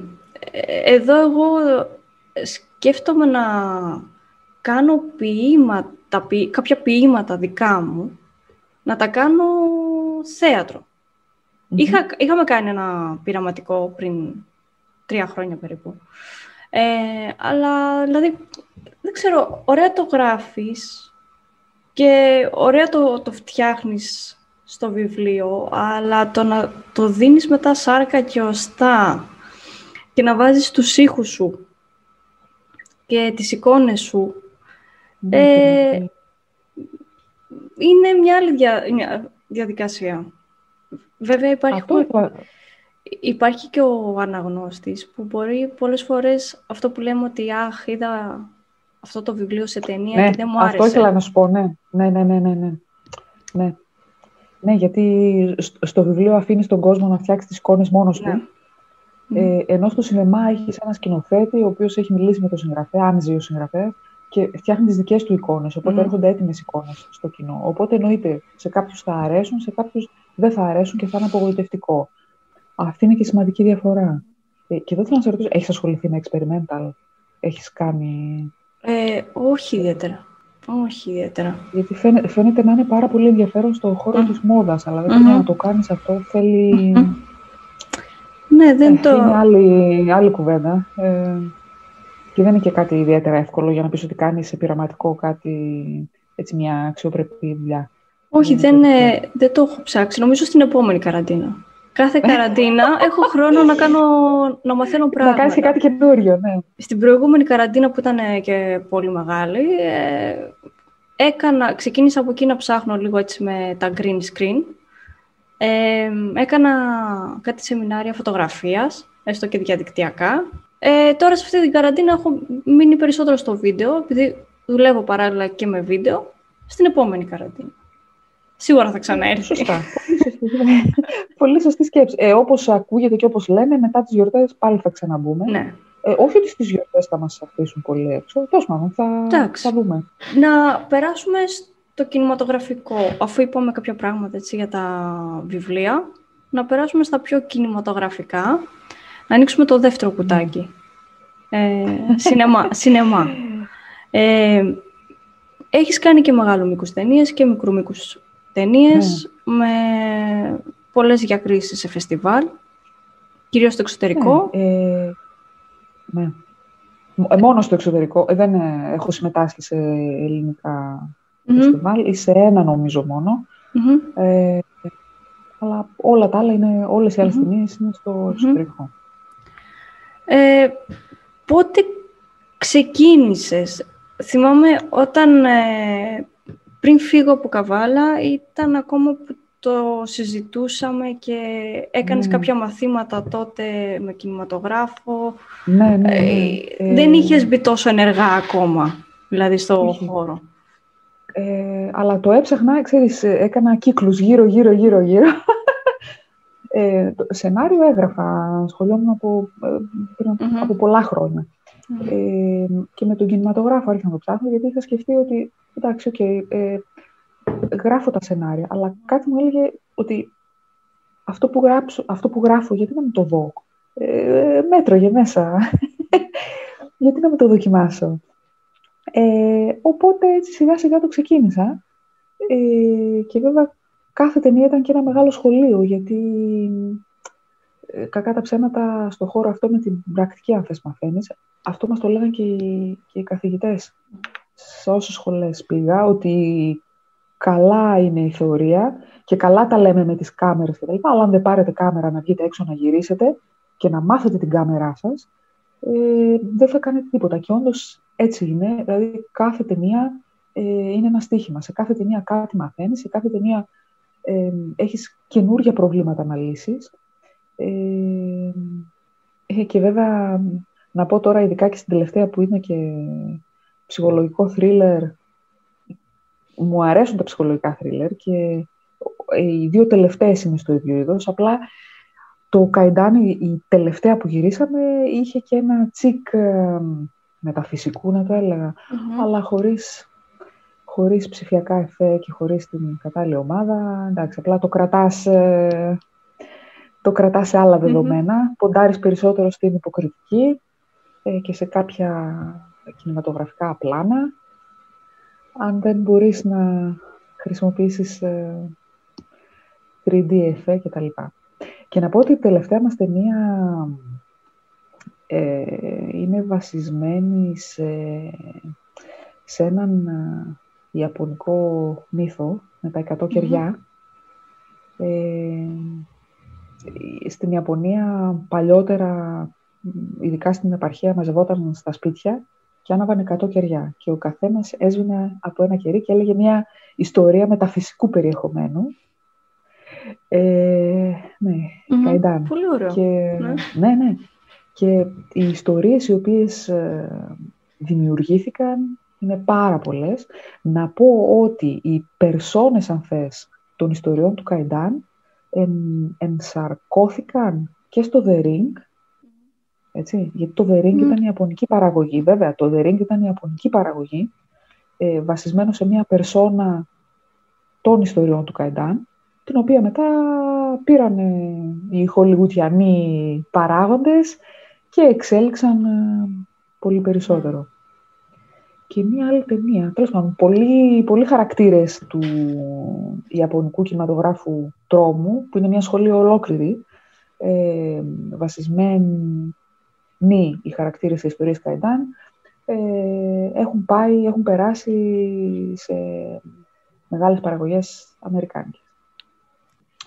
Ε, εδώ εγώ σκέφτομαι να κάνω ποίηματα, κάποια ποίηματα δικά μου, να τα κάνω Είχα, είχαμε κάνει ένα πειραματικό πριν τρία χρόνια περίπου. Ε, αλλά, δηλαδή, δεν ξέρω, ωραία το γράφεις και ωραία το, το φτιάχνεις στο βιβλίο, αλλά το να το δίνεις μετά σάρκα και οστά και να βάζεις τους ήχους σου και τις εικόνες σου, ναι, ε, είναι μια άλλη διαδικασία. Βέβαια υπάρχει, υπάρχει και ο αναγνώστης που μπορεί πολλές φορές αυτό που λέμε ότι αχ, είδα αυτό το βιβλίο σε ταινία ναι, και δεν μου άρεσε. Αυτό ήθελα να σου πω, ναι. Ναι, ναι, ναι, ναι. ναι. ναι. ναι γιατί στο βιβλίο αφήνεις τον κόσμο να φτιάξει τις εικόνες μόνος του. Ναι. Ε, ενώ στο σινεμά έχεις ένα σκηνοθέτη, ο οποίος έχει μιλήσει με τον συγγραφέα, αν ζει ο συγγραφέας, και φτιάχνει τις δικές του εικόνες. Οπότε mm. έρχονται έτοιμες εικόνες στο κοινό. Οπότε εννοείται σε κάποιους θα αρέσουν, σε κάποιους δεν θα αρέσουν και θα είναι απογοητευτικό. Αυτή είναι και η σημαντική διαφορά. Ε, και εδώ θέλω να σε ρωτήσω, έχεις ασχοληθεί με experimental, έχεις κάνει. Ε, όχι ιδιαίτερα. Όχι ιδιαίτερα. Γιατί φαίνεται, φαίνεται να είναι πάρα πολύ ενδιαφέρον στον χώρο mm. της μόδας, αλλά δεν mm-hmm. να το κάνεις αυτό, θέλει... Mm-hmm. Ναι, δεν ε, το... Είναι άλλη, άλλη κουβέντα. Ε, και δεν είναι και κάτι ιδιαίτερα εύκολο για να πεις ότι κάνεις σε πειραματικό κάτι, έτσι μια αξιοπρεπή δουλειά. Όχι, δεν, ε, δεν το έχω ψάξει. Νομίζω στην επόμενη καραντίνα. Κάθε καραντίνα έχω χρόνο να, κάνω, να μαθαίνω πράγματα. Να κάνεις και κάτι καινούριο, ναι. Στην προηγούμενη καραντίνα που ήταν και πολύ μεγάλη, ε, έκανα, ξεκίνησα από εκεί να ψάχνω λίγο έτσι με τα green screen. Ε, έκανα κάτι σεμινάρια φωτογραφίας, έστω και διαδικτυακά. Ε, τώρα σε αυτή την καραντίνα έχω μείνει περισσότερο στο βίντεο, επειδή δουλεύω παράλληλα και με βίντεο, στην επόμενη καραντίνα. Σίγουρα θα ξαναέρθει. Σωστά. Πολύ σωστή σκέψη. Ε, όπως ακούγεται και όπως λένε, μετά τις γιορτές πάλι θα ξαναμπούμε. Ναι. Ε, όχι ότι στις γιορτές θα μας αφήσουν πολύ έξω. Τόσο μάλλον, θα, θα δούμε. Να περάσουμε στο κινηματογραφικό. Αφού είπαμε κάποια πράγματα έτσι, για τα βιβλία, να περάσουμε στα πιο κινηματογραφικά. Να ανοίξουμε το δεύτερο κουτάκι. Ε, σινεμά. σινεμά. Ε, έχεις κάνει και μεγάλο μήκους ταινίες και μικρού μήκους ταινίες ναι. με πολλές διακρίσεις σε φεστιβάλ, κυρίως στο εξωτερικό. Ναι, ε, ναι. Ε, μόνο στο εξωτερικό. Ε, δεν ε, έχω συμμετάσχει σε ελληνικά φεστιβάλ ή σε ένα νομίζω Ε, αλλά όλα τα άλλα είναι, όλες οι άλλες mm ταινίες είναι στο εξωτερικό. Ε, πότε ξεκίνησες, θυμάμαι όταν πριν φύγω από Καβάλα ήταν ακόμα που το συζητούσαμε και έκανες ναι. κάποια μαθήματα τότε με κινηματογράφο. Ναι, ναι, ναι. Ε, ε, δεν είχες μπει τόσο ενεργά ακόμα, δηλαδή στο χώρο. Ε, αλλά το έψαχνα, ξέρεις, έκανα κύκλους γύρω, γύρω, γύρω, γύρω. Ε, το σενάριο έγραφα, σχολιόμουν από, από πολλά χρόνια. Ε, και με τον κινηματογράφο άρχισα να το ψάχνω, γιατί είχα σκεφτεί ότι, εντάξει, okay, ε, γράφω τα σενάρια, αλλά κάτι μου έλεγε ότι αυτό που, γράψω, αυτό που γράφω, γιατί να μην το δω; Ε, μέτρωγε μέσα. γιατί να μην το δοκιμάσω; Ε, οπότε έτσι σιγά σιγά το ξεκίνησα. Ε, και βέβαια κάθε ταινία ήταν και ένα μεγάλο σχολείο, γιατί ε, κακά τα ψέματα στο χώρο αυτό με την πρακτική, αν θες μαθαίνεις, αυτό μας το λέγανε και οι, και οι καθηγητές σε όσες σχολές πήγα, ότι καλά είναι η θεωρία και καλά τα λέμε με τις κάμερες κτλ. Αλλά αν δεν πάρετε κάμερα να βγείτε έξω να γυρίσετε και να μάθετε την κάμερά σας, ε, δεν θα κάνετε τίποτα. Και όντως έτσι είναι. Δηλαδή κάθε ταινία ε, είναι ένα στοίχημα. Σε κάθε ταινία κάτι μαθαίνεις, σε κάθε ταινία ε, έχεις καινούργια προβλήματα να λύσεις. Ε, ε, και βέβαια να πω τώρα ειδικά και στην τελευταία που είναι και ψυχολογικό θρίλερ. Μου αρέσουν τα ψυχολογικά θρίλερ και οι δύο τελευταίες είναι στο ίδιο είδος. Απλά το Καϊντάνι, η τελευταία που γυρίσαμε, είχε και ένα τσικ ε, μεταφυσικού, να το ελεγα αλλά χωρίς, χωρίς ψηφιακά εφέ και χωρίς την κατάλληλη ομάδα. Εντάξει, απλά το κρατάς, ε, το κρατάς σε άλλα ποντάρεις περισσότερο στην υποκριτική ε, και σε κάποια κινηματογραφικά πλάνα. Αν δεν μπορείς να χρησιμοποιήσεις 3D ε, εφέ και τα λοιπά. Και να πω ότι η τελευταία μας ταινία ε, είναι βασισμένη σε, σε έναν ιαπωνικό μύθο με τα 100 κεριά. Ε, στην Ιαπωνία παλιότερα, ειδικά στην επαρχία, μαζευόταν στα σπίτια και άναβαν 100 κεριά. Και ο καθένας έσβηνε από ένα κερί και έλεγε μια ιστορία μεταφυσικού περιεχομένου. Ε, ναι, mm Πολύ ωραίο. Και, ναι. ναι, ναι. Και οι ιστορίες οι οποίες ε, δημιουργήθηκαν είναι πάρα πολλές. Να πω ότι οι περσόνες, αν θες, των ιστοριών του Καϊντάν εν, ενσαρκώθηκαν και στο The Ring, έτσι, γιατί το The Ring ήταν η ιαπωνική παραγωγή. Βέβαια, το The Ring ήταν η ιαπωνική παραγωγή, ε, βασισμένο σε μια περσόνα των ιστοριών του Καϊντάν, την οποία μετά πήραν οι χολιγουτιανοί παράγοντες και εξέλιξαν ε, πολύ περισσότερο και μία άλλη ταινία. Τέλος πάντων, πολλοί, πολλοί χαρακτήρες του Ιαπωνικού κινηματογράφου τρόμου, που είναι μια σχολή ολόκληρη, ε, βασισμένοι οι χαρακτήρες της ιστορίας Καϊντάν, ε, έχουν πάει, έχουν περάσει σε μεγάλες παραγωγές αμερικάνικες.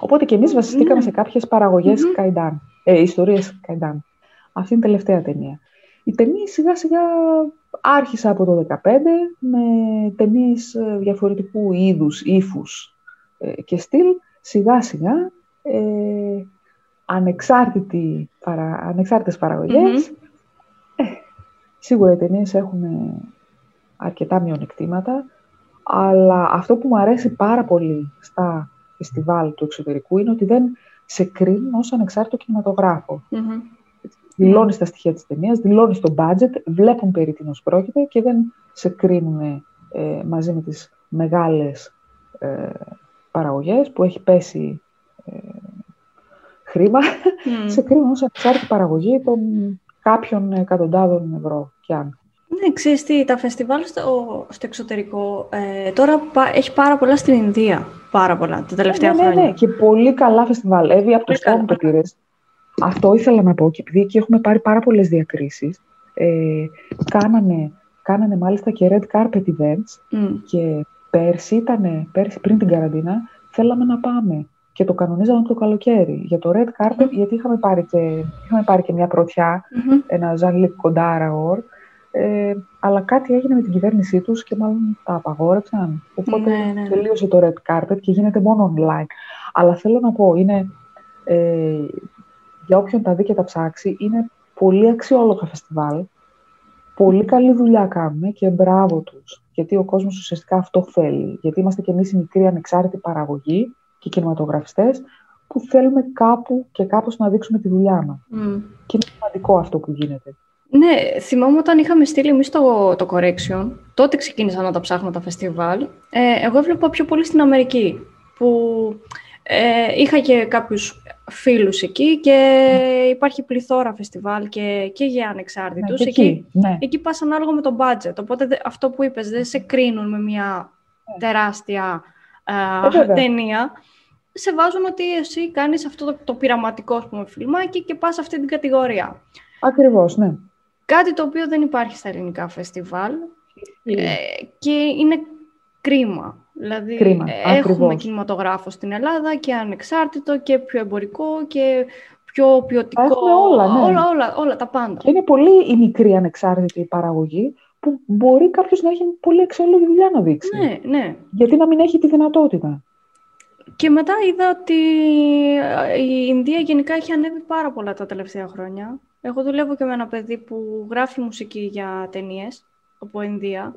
Οπότε και εμείς βασιστήκαμε ναι. σε κάποιες παραγωγές mm-hmm. Καϊντάν, ε, ιστορίες Καϊντάν. Αυτή είναι η τελευταία ταινία. Η ταινία σιγά σιγά άρχισα από το 2015 με ταινίες ε, διαφορετικού είδους, ύφους ε, και στυλ. Σιγά σιγά ε, ανεξάρτητη, παρα, ανεξάρτητες Ε, σίγουρα οι ταινίες έχουν αρκετά μειονεκτήματα, αλλά αυτό που μου αρέσει πάρα πολύ στα φεστιβάλ του εξωτερικού είναι ότι δεν σε κρίνουν ως ανεξάρτητο δηλώνεις τα στοιχεία της ταινίας, δηλώνεις το budget, βλέπουν περί τίνος πρόκειται και δεν σε κρίνουν ε, μαζί με τις μεγάλες ε, παραγωγές που έχει πέσει ε, χρήμα, mm. σε κρίνουν ως ανεξάρτητη παραγωγή των κάποιων εκατοντάδων ευρώ και αν. Ναι, ξέρεις τι, τα φεστιβάλ στο, στο εξωτερικό ε, τώρα έχει πάρα πολλά στην Ινδία. Πάρα πολλά τα τελευταία ναι, ναι, χρόνια. Ναι, και πολύ καλά φεστιβάλ. Εύη, από το στόμα το πήρες. Αυτό ήθελα να πω και επειδή εκεί έχουμε πάρει πάρα πολλές διακρίσεις, ε, κάνανε, κάνανε μάλιστα και red carpet events και πέρσι ήταν, πέρσι πριν την καραντίνα, θέλαμε να πάμε και το κανονίζαμε το καλοκαίρι. Για το red carpet, γιατί είχαμε πάρει και, είχαμε πάρει και μια πρωτιά, mm-hmm. ένα Jean-Luc Godard ε, αλλά κάτι έγινε με την κυβέρνησή τους και μάλλον τα απαγόρευσαν. Οπότε ναι, ναι, ναι. τελείωσε το red carpet και γίνεται μόνο online. Αλλά θέλω να πω, είναι, ε, για όποιον τα δει και τα ψάξει, είναι πολύ αξιόλογα φεστιβάλ. Πολύ καλή δουλειά κάνουν και μπράβο τους. Γιατί ο κόσμος ουσιαστικά αυτό θέλει. Γιατί είμαστε κι εμείς η μικρή ανεξάρτητη παραγωγή και κινηματογραφιστές που θέλουμε κάπου και κάπως να δείξουμε τη δουλειά μας. Mm. Και είναι σημαντικό αυτό που γίνεται. Ναι, θυμάμαι όταν είχαμε στείλει εμείς το, το Correction, τότε ξεκίνησα να τα ψάχνω τα φεστιβάλ. Ε, εγώ έβλεπα πιο πολύ στην Αμερική, που ε, είχα και κάποιους φίλους εκεί και υπάρχει πληθώρα φεστιβάλ και, και για ανεξάρτητους. Ναι, εκεί, ναι. εκεί πας ανάλογα με το budget. Οπότε αυτό που είπες, δεν σε κρίνουν με μια ναι. τεράστια ε, ταινία. Σε βάζουν ότι εσύ κάνεις αυτό το, το πειραματικό πούμε, φιλμάκι και πας σε αυτή την κατηγορία. Ακριβώς, ναι. Κάτι το οποίο δεν υπάρχει στα ελληνικά φεστιβάλ ε, και είναι κρίμα. Δηλαδή, Κρίμα, έχουμε ακριβώς. κινηματογράφο στην Ελλάδα και ανεξάρτητο και πιο εμπορικό και πιο ποιοτικό. Έχουμε όλα, ναι. όλα, όλα, όλα, τα πάντα. Και είναι πολύ η μικρή ανεξάρτητη παραγωγή που μπορεί κάποιος να έχει πολύ αξιόλογη δουλειά να δείξει. Ναι, ναι. Γιατί να μην έχει τη δυνατότητα. Και μετά είδα ότι η Ινδία γενικά έχει ανέβει πάρα πολλά τα τελευταία χρόνια. Εγώ δουλεύω και με ένα παιδί που γράφει μουσική για ταινίες από Ινδία.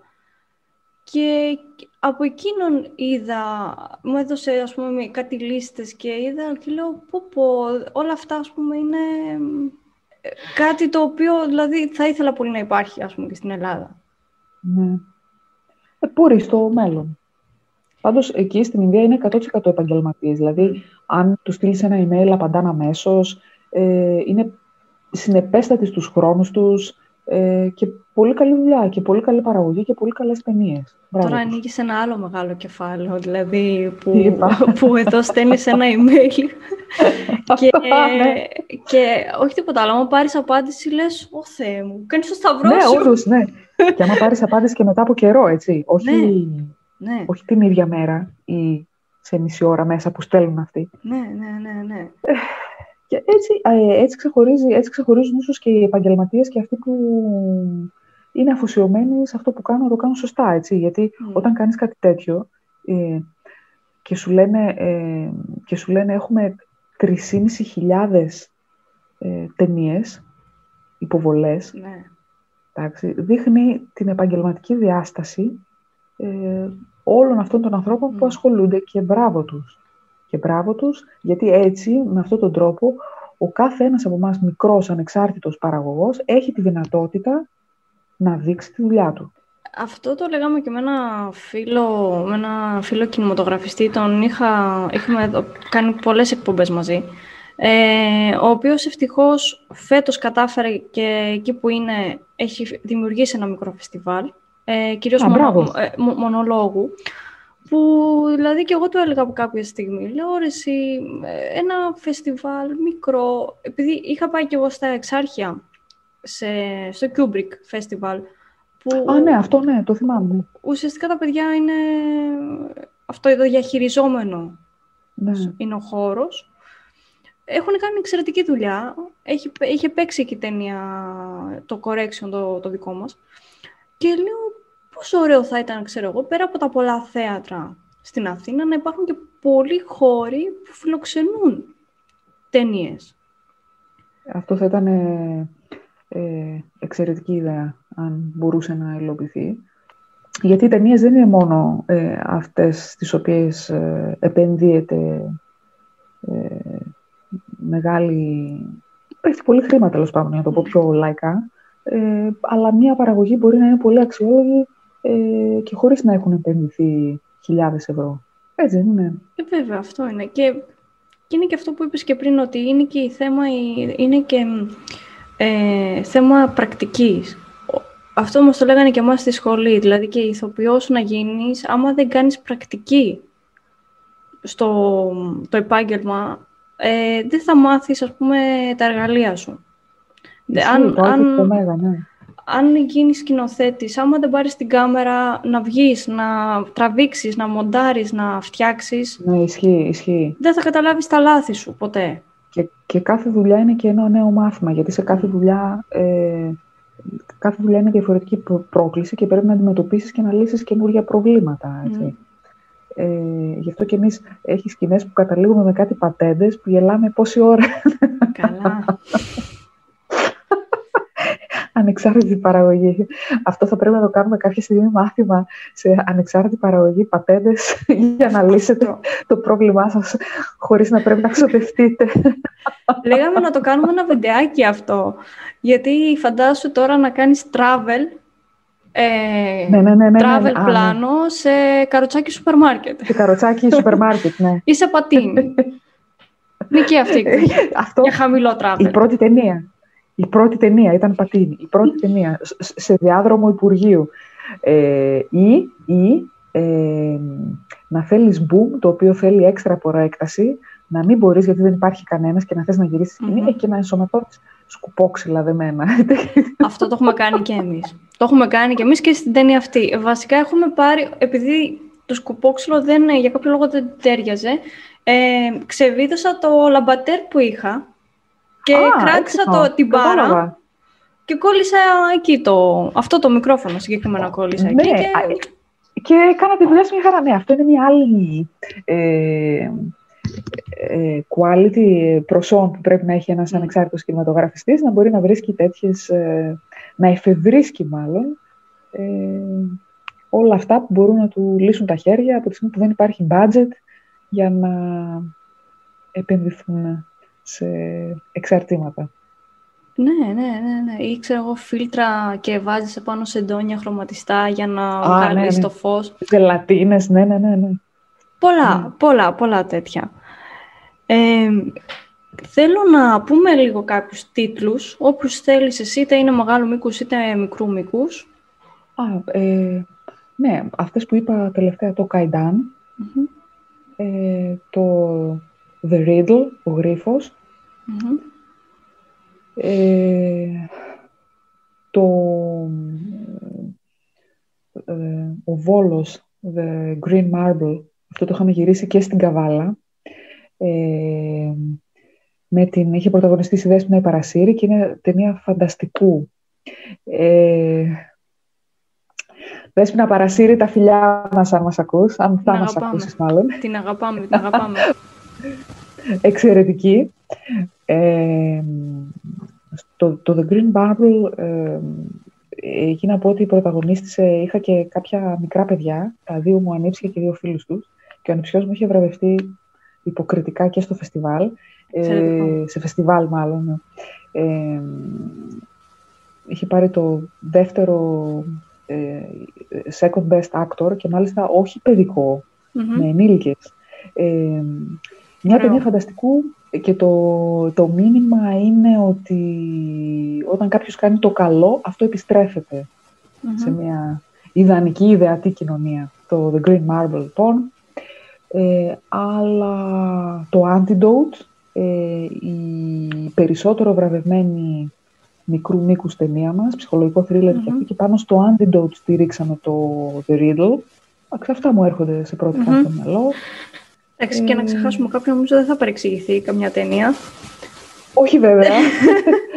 Και από εκείνον είδα, μου έδωσε ας πούμε κάτι λίστες και είδα και λέω πω πω, όλα αυτά ας πούμε είναι ε, κάτι το οποίο δηλαδή θα ήθελα πολύ να υπάρχει ας πούμε και στην Ελλάδα. Ναι. Ε, πούρει στο μέλλον; Πάντως εκεί στην Ινδία είναι 100% επαγγελματίες. Δηλαδή αν του στείλεις ένα email απαντάνε αμέσως. Ε, είναι συνεπέστατοι στους χρόνους τους, ε, και πολύ καλή δουλειά και πολύ καλή παραγωγή και πολύ καλές ταινίες. Τώρα ανοίγει ένα άλλο μεγάλο κεφάλαιο, δηλαδή που, που εδώ στέλνει ένα email και, ναι. και όχι τίποτα άλλο, άμα πάρεις απάντηση λες, «Ω Θεέ μου, κάνεις το σταυρό ναι, σου». Όντως, ναι, και άμα πάρεις απάντηση και μετά από καιρό, έτσι, όχι, ναι, ναι. όχι την ίδια μέρα ή σε μισή ώρα μέσα που στέλνουν αυτοί. Ναι, ναι, ναι, ναι. Και έτσι, ε, έτσι, ξεχωρίζει, έτσι ξεχωρίζουν ίσως και οι επαγγελματίες και αυτοί που είναι αφοσιωμένοι σε αυτό που κάνουν, το κάνουν σωστά, έτσι. Γιατί mm. όταν κάνεις κάτι τέτοιο ε, και, σου λένε, ε, και σου λένε έχουμε 3.500 ε, ταινίες, υποβολές, ναι. εντάξει, δείχνει την επαγγελματική διάσταση ε, όλων αυτών των ανθρώπων που ασχολούνται και μπράβο τους. Και μπράβο τους, γιατί έτσι, με αυτόν τον τρόπο, ο κάθε ένας από εμάς μικρός ανεξάρτητος παραγωγός έχει τη δυνατότητα να δείξει τη δουλειά του. Αυτό το λέγαμε και με ένα φίλο, με ένα φίλο κινηματογραφιστή, τον είχα, είχαμε κάνει πολλές εκπομπές μαζί, ε, ο οποίος ευτυχώς φέτος κατάφερε και εκεί που είναι έχει δημιουργήσει ένα μικρό φεστιβάλ, ε, κυρίως Α, μονο, ε, μονολόγου, που δηλαδή και εγώ του έλεγα από κάποια στιγμή, λέω ρε εσύ, ε, ένα φεστιβάλ μικρό, επειδή είχα πάει και εγώ στα εξάρχεια, σε, στο Kubrick Festival. Που Α, ναι, αυτό ναι, το θυμάμαι. Ουσιαστικά τα παιδιά είναι αυτό εδώ διαχειριζόμενο ναι. είναι ο χώρος. Έχουν κάνει εξαιρετική δουλειά. Έχει, έχει παίξει και η ταινία το correction το, το δικό μας. Και λέω πόσο ωραίο θα ήταν, ξέρω εγώ, πέρα από τα πολλά θέατρα στην Αθήνα, να υπάρχουν και πολλοί χώροι που φιλοξενούν ταινίες. Αυτό θα ήταν ε, εξαιρετική ιδέα, αν μπορούσε να υλοποιηθεί. Γιατί οι ταινίες δεν είναι μόνο ε, αυτές τις οποίες ε, επενδύεται ε, μεγάλη... Έχει πολύ χρήμα, τέλος πάντων, για να το πω πιο λαϊκά. Ε, αλλά μια παραγωγή μπορεί να είναι πολύ αξιόλογη ε, και χωρίς να έχουν επενδυθεί χιλιάδες ευρώ. Έτσι δεν είναι. Ε, βέβαια, αυτό είναι. Και, και είναι και αυτό που είπες και πριν, ότι είναι και η θέμα, είναι και ε, θέμα πρακτικής. Αυτό όμως το λέγανε και εμάς στη σχολή, δηλαδή και ηθοποιός να γίνεις, άμα δεν κάνεις πρακτική στο το επάγγελμα, ε, δεν θα μάθεις, ας πούμε, τα εργαλεία σου. αν, αν, ναι. αν γίνεις σκηνοθέτης, άμα δεν πάρεις την κάμερα να βγεις, να τραβήξεις, να μοντάρεις, να φτιάξεις... Ναι, ισχύει, ισχύει. Δεν θα καταλάβεις τα λάθη σου ποτέ. Και, και κάθε δουλειά είναι και ένα νέο μάθημα, γιατί σε κάθε δουλειά, ε, κάθε δουλειά είναι διαφορετική πρόκληση και πρέπει να αντιμετωπίσεις και να λύσεις καινούργια προβλήματα. Έτσι. Ε, γι' αυτό και εμείς έχει σκηνές που καταλήγουμε με κάτι πατέντες που γελάμε πόση ώρα. Καλά. Ανεξάρτητη παραγωγή. Αυτό θα πρέπει να το κάνουμε κάποια στιγμή μάθημα σε ανεξάρτητη παραγωγή πατέντες για να λύσετε το πρόβλημά σας χωρίς να πρέπει να ξοδευτείτε. Λέγαμε να το κάνουμε ένα βιντεάκι αυτό. Γιατί φαντάσου τώρα να κάνεις travel ε, ναι, ναι, ναι, ναι travel ναι, πλάνο σε καροτσάκι σούπερ μάρκετ. Σε καροτσάκι σούπερ μάρκετ, ναι. Ή σε πατίνι. Είναι και αυτή Αυτό, για χαμηλό travel. Η πρώτη ταινία. Η πρώτη ταινία ήταν πατίνι. Η πρώτη ταινία σε διάδρομο Υπουργείου. Ε, ή ή ε, να θέλεις boom, το οποίο θέλει έξτρα προέκταση, να μην μπορείς γιατί δεν υπάρχει κανένας και να θες να γυρίσεις σκηνή mm-hmm. και να ενσωματώσεις σκουπόξυλα δεμένα. Αυτό το έχουμε κάνει και εμείς. Το έχουμε κάνει και εμείς και στην ταινία αυτή. Βασικά έχουμε πάρει, επειδή το σκουπόξυλο δεν, για κάποιο λόγο δεν τέριαζε, ε, ξεβίδωσα το λαμπατέρ που είχα και Α, κράτησα το, την μπάρα και κόλλησα εκεί το, αυτό το μικρόφωνο συγκεκριμένα κόλλησα εκεί. Ναι, και... και έκανα τη δουλειά σου μια χαρά. Ναι, αυτό είναι μια άλλη ε, ε, quality προσόν που πρέπει να έχει ένας mm. ανεξάρτητος κινηματογραφιστής, να μπορεί να βρίσκει τέτοιες, ε, να εφευρίσκει μάλλον, ε, όλα αυτά που μπορούν να του λύσουν τα χέρια από τη στιγμή που δεν υπάρχει budget για να επενδυθούν σε εξαρτήματα. Ναι, ναι, ναι, ναι. Ή ξέρω εγώ φίλτρα και βάζεις επάνω σε ντόνια χρωματιστά για να βγάλεις ναι, ναι. το φως. Ζελατίνες, ναι, ναι, ναι. ναι. Πολλά, πολλά, πολλά τέτοια. Ε, Θέλω να πούμε λίγο κάποιους τίτλους, όποιους θέλεις εσύ, είτε είναι μεγάλου μήκους είτε μικρού μήκους. Α, ε, ναι, αυτές που είπα τελευταία, το Kaidan, ε, το The Riddle, ο γριφος ε, το ε, ο Βόλος, The Green Marble, αυτό το είχαμε γυρίσει και στην Καβάλα. Ε, με την, είχε πρωταγωνιστήσει η Δέσποινα η Παρασύρη και είναι ταινία φανταστικού. Ε, Δέσποινα Παρασύρη, τα φιλιά μας αν μας ακούς, αν θα μας ακούσεις μάλλον. Την αγαπάμε, την αγαπάμε. Εξαιρετική. Ε, το, το The Green Marble ε, εκεί να πω ότι πρωταγωνίστησε, είχα και κάποια μικρά παιδιά, τα δύο μου ανήψια και δύο φίλους τους και ο ανιψιός μου είχε βραβευτεί υποκριτικά και στο φεστιβάλ, ε, σε φεστιβάλ μάλλον. Ε, είχε πάρει το δεύτερο ε, second best actor και μάλιστα όχι με ενήλικες. Ε, μια ταινία φανταστικού και το, το μήνυμα είναι ότι όταν κάποιος κάνει το καλό, αυτό σε μια ιδανική, ιδεατή κοινωνία. Το The Green Marble, λοιπόν. Ε, αλλά το Antidote, ε, η περισσότερο βραβευμένη μικρού μήκους ταινία μας, ψυχολογικό θρίλερ και αυτή, και πάνω στο Antidote στηρίξαμε το The Riddle. Αυτά μου έρχονται σε πρώτη mm-hmm. στο μυαλό. Εντάξει, και να ξεχάσουμε κάποιον, νομίζω δεν θα παρεξηγηθεί καμιά ταινία. Όχι βέβαια.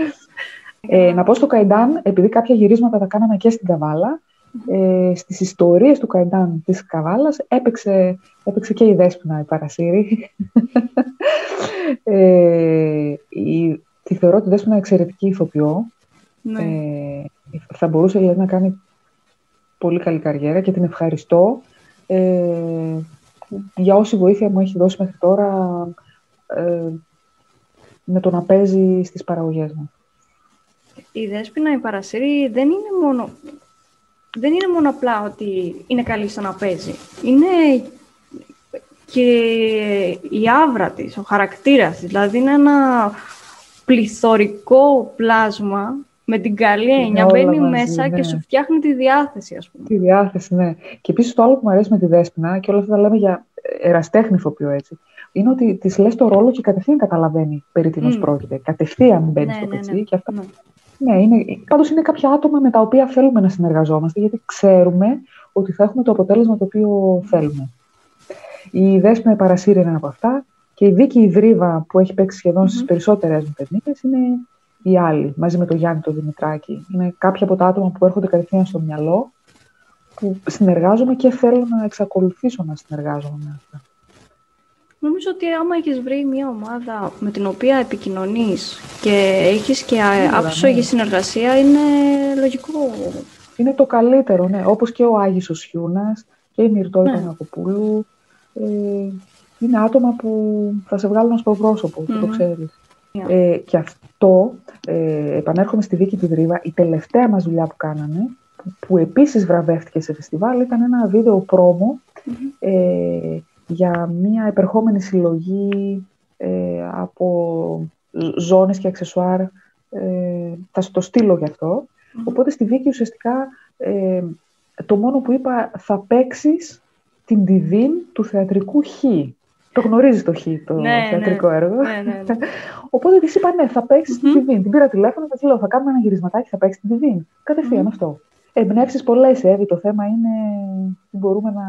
ε, να πω στο Καϊντάν, επειδή κάποια γυρίσματα τα κάναμε και στην Καβάλα, ε, στις ιστορίες του Καϊντάν της Καβάλας έπαιξε, έπαιξε και η Δέσποινα η Παρασύρη. ε, η, τη θεωρώ τη Δέσποινα εξαιρετική ηθοποιό. Ναι. Ε, θα μπορούσε δηλαδή, να κάνει πολύ καλή καριέρα και την ευχαριστώ. Ε, για όση βοήθεια μου έχει δώσει μέχρι τώρα ε, με το να παίζει στις παραγωγές μου. Η Δέσποινα, η Παρασύρη δεν είναι μόνο, δεν είναι μόνο απλά ότι είναι καλή στο να παίζει. Είναι και η άβρα της, ο χαρακτήρας της. Δηλαδή είναι ένα πληθωρικό πλάσμα με την καλή έννοια μπαίνει μέσα ναι. και σου φτιάχνει τη διάθεση, ας πούμε. Τη διάθεση, ναι. Και επίσης το άλλο που μου αρέσει με τη Δέσποινα, και όλα αυτά τα λέμε για εραστέχνη ηθοποιό έτσι, είναι ότι της λες το ρόλο και κατευθείαν καταλαβαίνει περί τίνος mm. πρόκειται. Κατευθείαν μπαίνει ναι, στο ναι, πετσί ναι, και αυτά. Ναι. Ναι, είναι, πάντως είναι κάποια άτομα με τα οποία θέλουμε να συνεργαζόμαστε, γιατί ξέρουμε ότι θα έχουμε το αποτέλεσμα το οποίο θέλουμε. Η Δέσποινα η Παρασύρη είναι ένα από αυτά και η Δίκη Ιδρύβα που έχει παίξει σχεδόν mm-hmm. στις περισσότερες μου είναι οι άλλοι, μαζί με τον Γιάννη τον Δημητράκη. Είναι κάποια από τα άτομα που έρχονται κατευθείαν στο μυαλό, που συνεργάζομαι και θέλω να εξακολουθήσω να συνεργάζομαι με αυτά. Νομίζω ότι άμα έχεις βρει μια ομάδα με την οποία επικοινωνείς και έχεις και άψογη ναι. συνεργασία, είναι λογικό. Είναι το καλύτερο, ναι. Όπως και ο Άγης ο Σιούνας και η Μυρτώ ναι. Πανακοπούλου. Ε, είναι άτομα που θα σε βγάλουν στο πρόσωπο, mm. το ξέρεις. Ε, και αυτό, ε, επανέρχομαι στη δίκη του Δρύβα, η τελευταία μας δουλειά που κάναμε, που, που επίσης βραβεύτηκε σε φεστιβάλ, ήταν ένα βίντεο πρόμο ε, για μια επερχόμενη συλλογή ε, από ζώνες και αξεσουάρ. Ε, θα σου το στείλω γι' αυτό. Οπότε στη δίκη ουσιαστικά ε, το μόνο που είπα θα παίξεις την Divine του θεατρικού Χ. Το γνωρίζει το Χ, το ναι, ναι. θεατρικό έργο. Ναι, ναι, ναι. Οπότε της είπα, ναι, θα παίξεις την Divine. Την πήρα τηλέφωνο και της λέω, θα κάνουμε ένα γυρισματάκι, θα παίξεις την Divine. Κατευθείαν αυτό. Εμπνεύσεις πολλές, Εύη. Το θέμα είναι τι μπορούμε να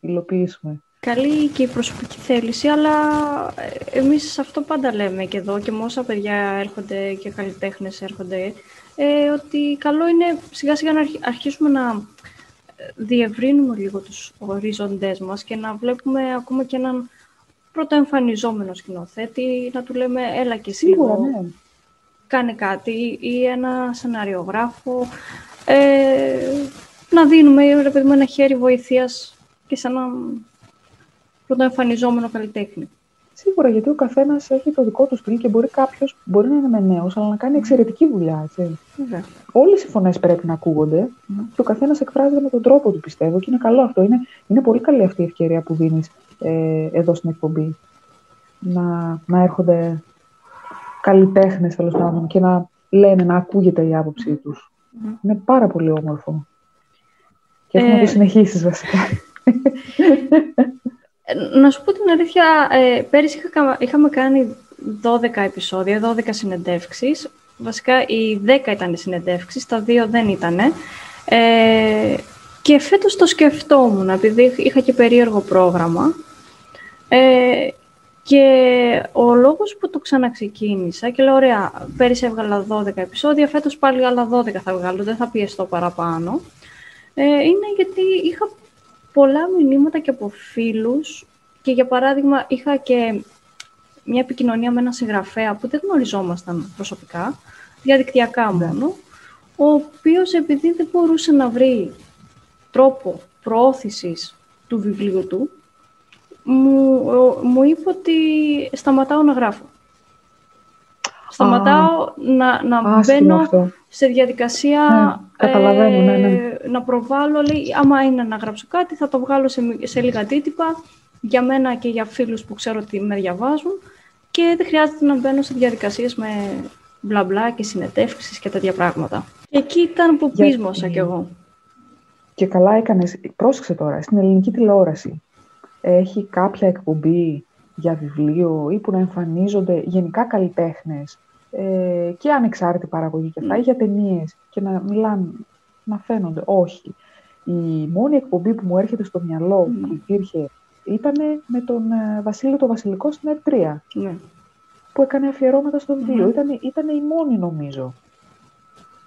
υλοποιήσουμε. Καλή και η προσωπική θέληση, αλλά ε, εμείς αυτό πάντα λέμε και εδώ και με όσα παιδιά έρχονται και καλλιτέχνες έρχονται, ε, ότι καλό είναι σιγά σιγά να αρχίσουμε να ε, διευρύνουμε λίγο τους ορίζοντές μας και να βλέπουμε ακόμα και έναν πρωτοεμφανιζόμενος σκηνοθέτη, να του λέμε έλα και εσύ λίγο, ναι. κάνε κάτι ή ένα σεναριογράφο, ε, να δίνουμε ρε παιδί, ένα χέρι βοηθείας και σε έναν πρωτοεμφανιζόμενο καλλιτέχνη. Σίγουρα, γιατί ο καθένας έχει το δικό του στυλ και μπορεί κάποιος, μπορεί να είναι με νέος, αλλά να κάνει εξαιρετική δουλειά. Έτσι. Όλες οι φωνές πρέπει να ακούγονται και ο καθένας εκφράζεται με τον τρόπο του, πιστεύω. Και είναι καλό αυτό. Είναι, είναι πολύ καλή αυτή η ευκαιρία που δίνεις ε, εδώ στην εκπομπή. Να, να έρχονται καλλιτέχνες τέλος πάντων και να λένε, να ακούγεται η άποψή τους. Είναι πάρα πολύ όμορφο. Και έχουμε ε... να το συνεχίσεις βασικά. Ε, να σου πω την αλήθεια, ε, πέρυσι είχαμε κάνει 12 επεισόδια, 12 συνεντεύξεις. Βασικά οι 10 ήταν οι συνεντεύξεις, τα δύο δεν ήταν. Ε, και φέτος το σκεφτόμουν, επειδή είχα και περίεργο πρόγραμμα. Ε, και ο λόγος που το ξαναξεκίνησα και λέω, ωραία, πέρυσι έβγαλα 12 επεισόδια, φέτος πάλι άλλα 12 θα βγάλω, δεν θα πιεστώ παραπάνω, ε, είναι γιατί είχα πολλά μηνύματα και από φίλους και για παράδειγμα είχα και μια επικοινωνία με έναν συγγραφέα που δεν γνωριζόμασταν προσωπικά, διαδικτυακά ναι. μόνο, ο οποίος επειδή δεν μπορούσε να βρει τρόπο προώθησης του βιβλίου του, μου, μου είπε ότι σταματάω να γράφω. Σταματάω να, να μπαίνω σε διαδικασία ναι, ε, ναι, ναι. να προβάλλω. Λέει, άμα είναι να γράψω κάτι, θα το βγάλω σε, σε λίγα αντίτυπα για μένα και για φίλους που ξέρω ότι με διαβάζουν και δεν χρειάζεται να μπαίνω σε διαδικασίες με μπλα μπλα και συνετεύξεις και τέτοια πράγματα. Και εκεί ήταν που πείσμωσα κι εγώ. Και καλά έκανες. Πρόσεξε τώρα, στην ελληνική τηλεόραση έχει κάποια εκπομπή για βιβλίο ή που να εμφανίζονται γενικά καλλιτέχνες ε, και ανεξάρτητη παραγωγή και αυτά, mm. ή για ταινίες και να μιλάνε, να φαίνονται. Όχι. Η μόνη εκπομπή που μου έρχεται στο μυαλό mm. που υπήρχε ήταν με τον ε, Βασίλειο το Βασιλικό στην ΕΡΤ3. Ναι. Που έκανε αφιερώματα στο βιβλίο. Mm. Ήταν, η μόνη νομίζω.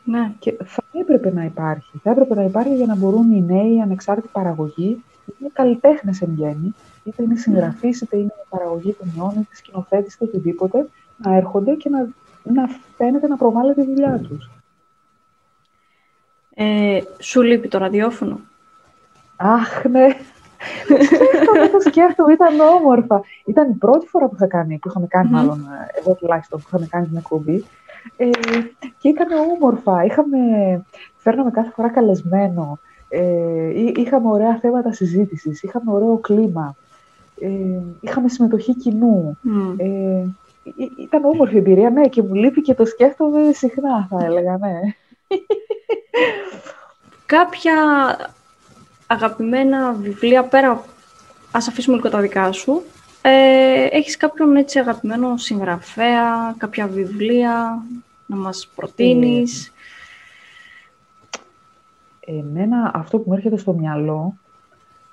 Ναι. Και θα έπρεπε να υπάρχει. Θα έπρεπε να υπάρχει για να μπορούν οι νέοι ανεξάρτητοι παραγωγοί, είναι καλλιτέχνες εν γέννη, είτε είναι συγγραφείς, είτε είναι παραγωγή ταινιών, είτε σκηνοθέτης, είτε οτιδήποτε, να έρχονται και να, να φαίνεται να προβάλλεται η δουλειά τους. Ε, σου λείπει το ραδιόφωνο; Αχ, ναι. σκέφτομαι, το σκέφτομαι, ήταν όμορφα. Ήταν η πρώτη φορά που, είχα κάνει, που είχαμε κάνει, μάλλον, ε, εγώ τουλάχιστον, που είχαμε κάνει την εκπομπή. Ε, και ήταν όμορφα. Είχαμε, φέρναμε κάθε φορά καλεσμένο. Ε, είχαμε ωραία θέματα συζήτησης, είχαμε ωραίο κλίμα. Ε, είχαμε συμμετοχή κοινού. Ε, ήταν όμορφη εμπειρία, ναι, και μου λείπει και το σκέφτομαι συχνά, θα έλεγα, ναι. Κάποια αγαπημένα βιβλία, πέρα, ας αφήσουμε λίγο τα δικά σου, ε, έχεις κάποιον έτσι αγαπημένο συγγραφέα, κάποια βιβλία να μας προτείνεις; Ε, εμένα αυτό που μου έρχεται στο μυαλό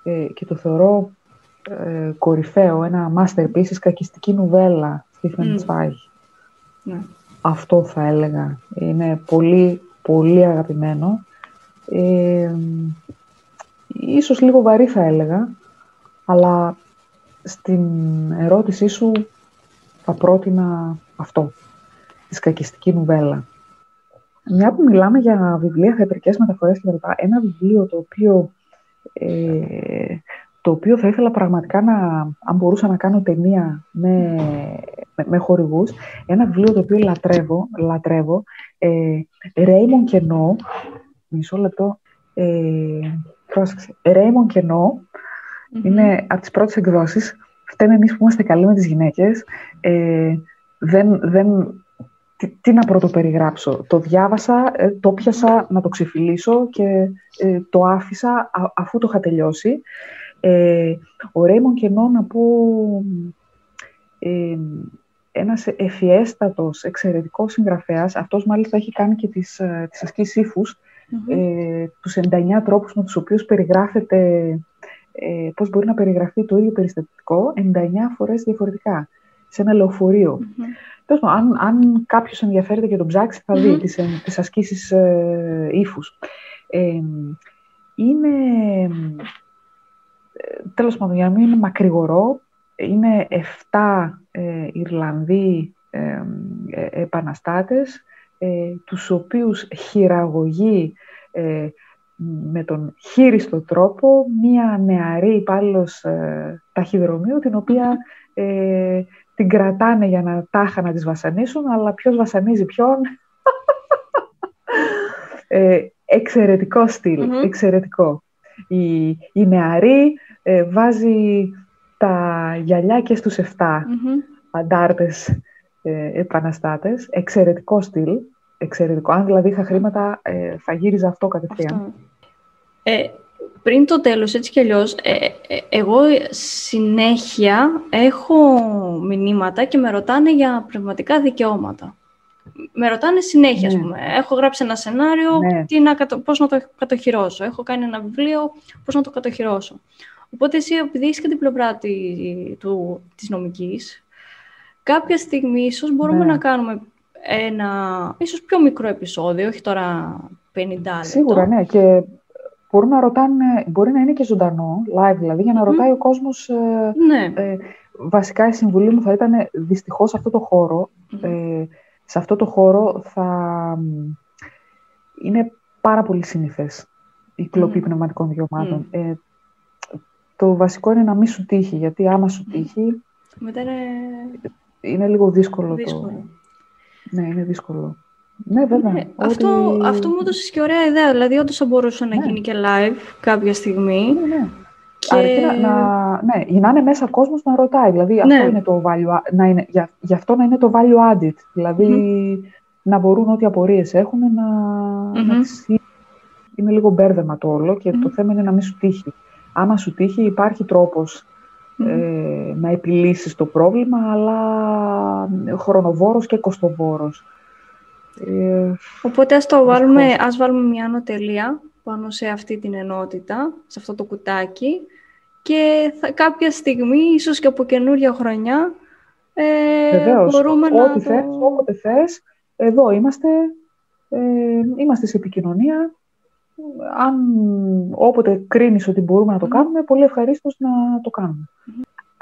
ε, και το θεωρώ ε, κορυφαίο, ένα masterpiece, κακιστική νουβέλα, Stephen mm. Ναι. Αυτό θα έλεγα. Είναι πολύ, πολύ αγαπημένο. Ε, ίσως λίγο βαρύ θα έλεγα, αλλά στην ερώτησή σου θα πρότεινα αυτό, τη σκακιστική νουβέλα. Μια που μιλάμε για βιβλία, θεατρικές μεταφορές κλπ. Ένα βιβλίο το οποίο, ε, το οποίο θα ήθελα πραγματικά να, αν μπορούσα να κάνω ταινία με, με, με χορηγούς, ένα βιβλίο το οποίο λατρεύω, λατρεύω ε, Raymond Κενό, μισό λεπτό, ε, πρόσεξε, Raymond Κενό, είναι από τις πρώτες εκδόσεις. Φταίμε εμείς που είμαστε καλοί με τις γυναίκες. Ε, δεν, δεν, τι, να πρωτοπεριγράψω. Το διάβασα, ε, το πιάσα να το ξεφυλίσω και ε, το άφησα αφού το είχα τελειώσει. Ε, ο Ρέιμον Κενό να πω ε, ένας εφιέστατος, εξαιρετικός συγγραφέας. Αυτός μάλιστα έχει κάνει και τις, ε, τις ασκήσεις ε, τους 99 τρόπους με τους οποίους περιγράφεται ε, πώς μπορεί να περιγραφεί το ίδιο περιστατικό 99 φορές διαφορετικά σε ένα λεωφορείο. Mm-hmm. αν, αν κάποιος ενδιαφέρεται και τον ψάξει θα δει τις, τις ασκήσεις ε, ύφους. Ε, είναι, ε, τέλος πάντων, για να μην είναι μακρηγορό, είναι 7 ε, Ιρλανδοί ε, ε, επαναστάτες, τους οποίους χειραγωγεί με τον χείριστο τρόπο μία νεαρή υπάλληλος ε, ταχυδρομείου, την οποία ε, την κρατάνε για να τάχα να τις βασανίσουν, αλλά ποιος βασανίζει ποιον. ε, εξαιρετικό εξαιρετικό. Η, η νεαρή ε, βάζει τα γυαλιά και στους 7 mm αντάρτες ε, επαναστάτες. Εξαιρετικό στυλ. Εξαιρετικό. Αν δηλαδή είχα χρήματα, ε, θα γύριζα αυτό κατευθείαν. Αυτό. Ε, πριν το τέλος, έτσι κι αλλιώς, ε, ε, εγώ συνέχεια έχω μηνύματα και με ρωτάνε για πνευματικά δικαιώματα. Με ρωτάνε συνέχεια, ναι. πούμε. Έχω γράψει ένα σενάριο, ναι. τι να, πώς να το κατοχυρώσω. Έχω κάνει ένα βιβλίο, πώς να το κατοχυρώσω. Οπότε εσύ, επειδή είσαι και την πλευρά του, της νομικής, κάποια στιγμή ίσως μπορούμε ναι. να κάνουμε ένα ίσως πιο μικρό επεισόδιο, όχι τώρα 50 λεπτά. Σίγουρα, ναι. Και μπορούν να ρωτάνε, μπορεί να είναι και ζωντανό, live δηλαδή, για να ρωτάει ο κόσμος... Ε, ναι. Ε, βασικά η συμβουλή μου θα ήταν δυστυχώς σε αυτό το χώρο, ε, σε αυτό το χώρο θα είναι πάρα πολύ συνήθες η κλοπή πνευματικών δικαιωμάτων. Ε, το βασικό είναι να μην σου τύχει, γιατί άμα σου τύχει... Μετά είναι... Είναι λίγο δύσκολο, δύσκολο. το... Ναι, είναι δύσκολο. Ναι, βέβαια. Ναι, αυτό, αυτό μου έδωσε και ωραία ιδέα. Δηλαδή, όντως θα μπορούσε να ναι. γίνει και live κάποια στιγμή. Ναι, ναι. Και... να, να, ναι, για να είναι μέσα κόσμος να ρωτάει. Δηλαδή, αυτό ναι. είναι το value, να είναι, για, γι' αυτό να είναι το value added. Δηλαδή, να μπορούν ό,τι απορίες έχουν να, mm-hmm. να τις... Είναι λίγο μπέρδεμα το όλο και το θέμα είναι να μην σου τύχει. Άμα σου τύχει, υπάρχει τρόπος ε, να επιλύσεις το πρόβλημα, αλλά χρονοβόρος και κοστοβόρος. Ε, Οπότε ας, το βάλουμε, ας βάλουμε μια ανωτελεία πάνω σε αυτή την ενότητα, σε αυτό το κουτάκι και θα, κάποια στιγμή, ίσως και από καινούρια χρονιά, ε, Βεβαίως, μπορούμε ό,τι να θες, όποτε θες, εδώ είμαστε, ε, είμαστε σε επικοινωνία. Αν όποτε κρίνεις ότι μπορούμε να το κάνουμε, πολύ ευχαρίστως να το κάνουμε.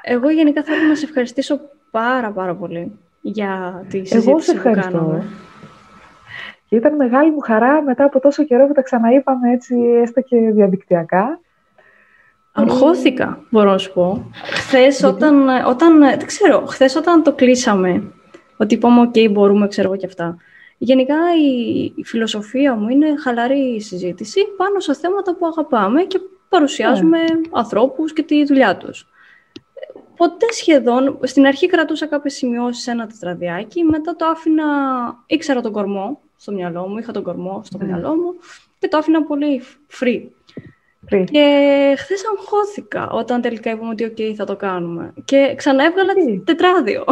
Εγώ γενικά θέλω να σε ευχαριστήσω πάρα πάρα πολύ για τη συζήτηση που κάναμε. Και ήταν μεγάλη μου χαρά μετά από τόσο καιρό που τα ξαναείπαμε έτσι έστω και διαδικτυακά. Αγχώθηκα, μπορώ να σου πω. Χθες όταν, όταν, δεν ξέρω, χθες όταν το κλείσαμε, ότι είπαμε, οκ, μπορούμε, ξέρω εγώ και αυτά. Γενικά η, φιλοσοφία μου είναι χαλαρή συζήτηση πάνω σε θέματα που αγαπάμε και παρουσιάζουμε yeah. ανθρώπους και τη δουλειά τους. Ποτέ σχεδόν, στην αρχή κρατούσα κάποιες σημειώσεις σε ένα τετραδιάκι, μετά το άφηνα, ήξερα τον κορμό, στο μυαλό μου, είχα τον κορμό στο mm. μυαλό μου και το άφηνα πολύ free. free. Και χθες αγχώθηκα όταν τελικά είπαμε ότι ok, θα το κάνουμε. Και ξανά έβγαλα mm. τετράδιο.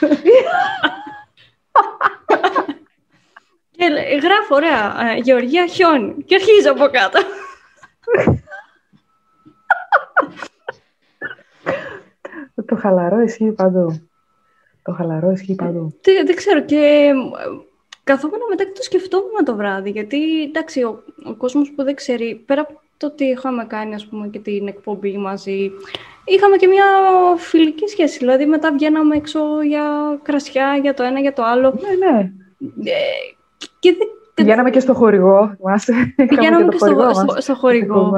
και γράφω, ωραία, ε, Γεωργία χιόνι. Και αρχίζω από κάτω. το χαλαρό ισχύει παντού. Το χαλαρό ισχύει παντού. Δεν ξέρω και Καθόμουν μετά και το σκεφτόμουν το βράδυ, γιατί εντάξει, ο, ο κόσμος που δεν ξέρει, πέρα από το ότι είχαμε κάνει ας πούμε, και την εκπομπή μαζί, είχαμε και μια φιλική σχέση. Δηλαδή μετά βγαίναμε έξω για κρασιά, για το ένα, για το άλλο. Ναι, ναι. Ε, και Πηγαίναμε και στο χορηγό. Πηγαίναμε και, στο, στο, στο χορηγό.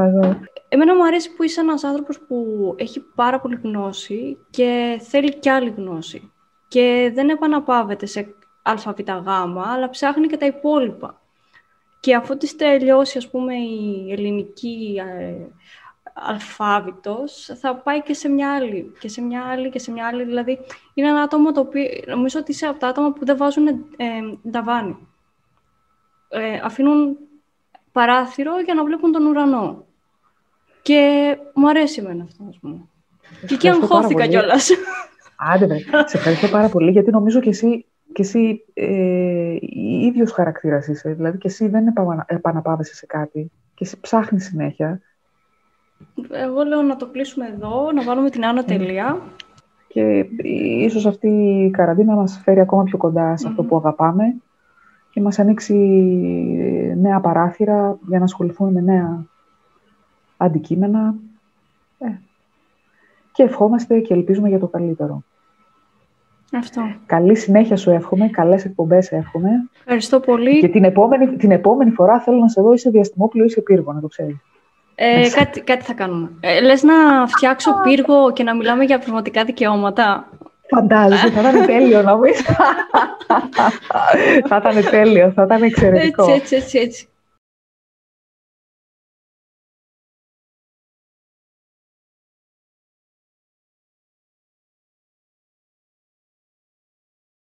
Εμένα μου αρέσει που είσαι ένας άνθρωπος που έχει πάρα πολύ γνώση και θέλει κι άλλη γνώση. Και δεν επαναπάβεται σε ΑΒΓ, αλλά ψάχνει και τα υπόλοιπα. Και αφού της τελειώσει, ας πούμε, η ελληνική ε, αλφάβητος, θα πάει και σε μια άλλη, και σε μια άλλη, και σε μια άλλη. Δηλαδή, είναι ένα άτομο το οποίο, νομίζω ότι είσαι από τα άτομα που δεν βάζουν ε, ταβάνι. Ε, αφήνουν παράθυρο για να βλέπουν τον ουρανό. Και μου αρέσει εμένα αυτό, ας πούμε. Και εκεί αγχώθηκα κιόλας. Άντε, σε ευχαριστώ πάρα πολύ, γιατί νομίζω και εσύ και εσύ ε, ίδιος χαρακτήρας είσαι, δηλαδή και εσύ δεν επαναπάβεσαι σε κάτι και εσύ ψάχνεις συνέχεια. Εγώ λέω να το κλείσουμε εδώ, να βάλουμε την άνω τελεία. Και ίσως αυτή η καραντίνα μας φέρει ακόμα πιο κοντά σε αυτό που αγαπάμε και μας ανοίξει νέα παράθυρα για να ασχοληθούμε με νέα αντικείμενα. Ε, και ευχόμαστε και ελπίζουμε για το καλύτερο. Αυτό. Καλή συνέχεια σου εύχομαι, καλές εκπομπές εύχομαι. Ευχαριστώ πολύ. Και την επόμενη, την επόμενη φορά θέλω να σε δω είσαι διαστημόπλαιο ή σε πύργο, να το ξέρεις. Ε, κάτι, κάτι θα κάνουμε. Ε, λες να φτιάξω πύργο και να μιλάμε για πνευματικά δικαιώματα; Φαντάζεσαι, θα ήταν τέλειο να θα ήταν τέλειο, θα ήταν εξαιρετικό. Έτσι, έτσι, έτσι. έτσι.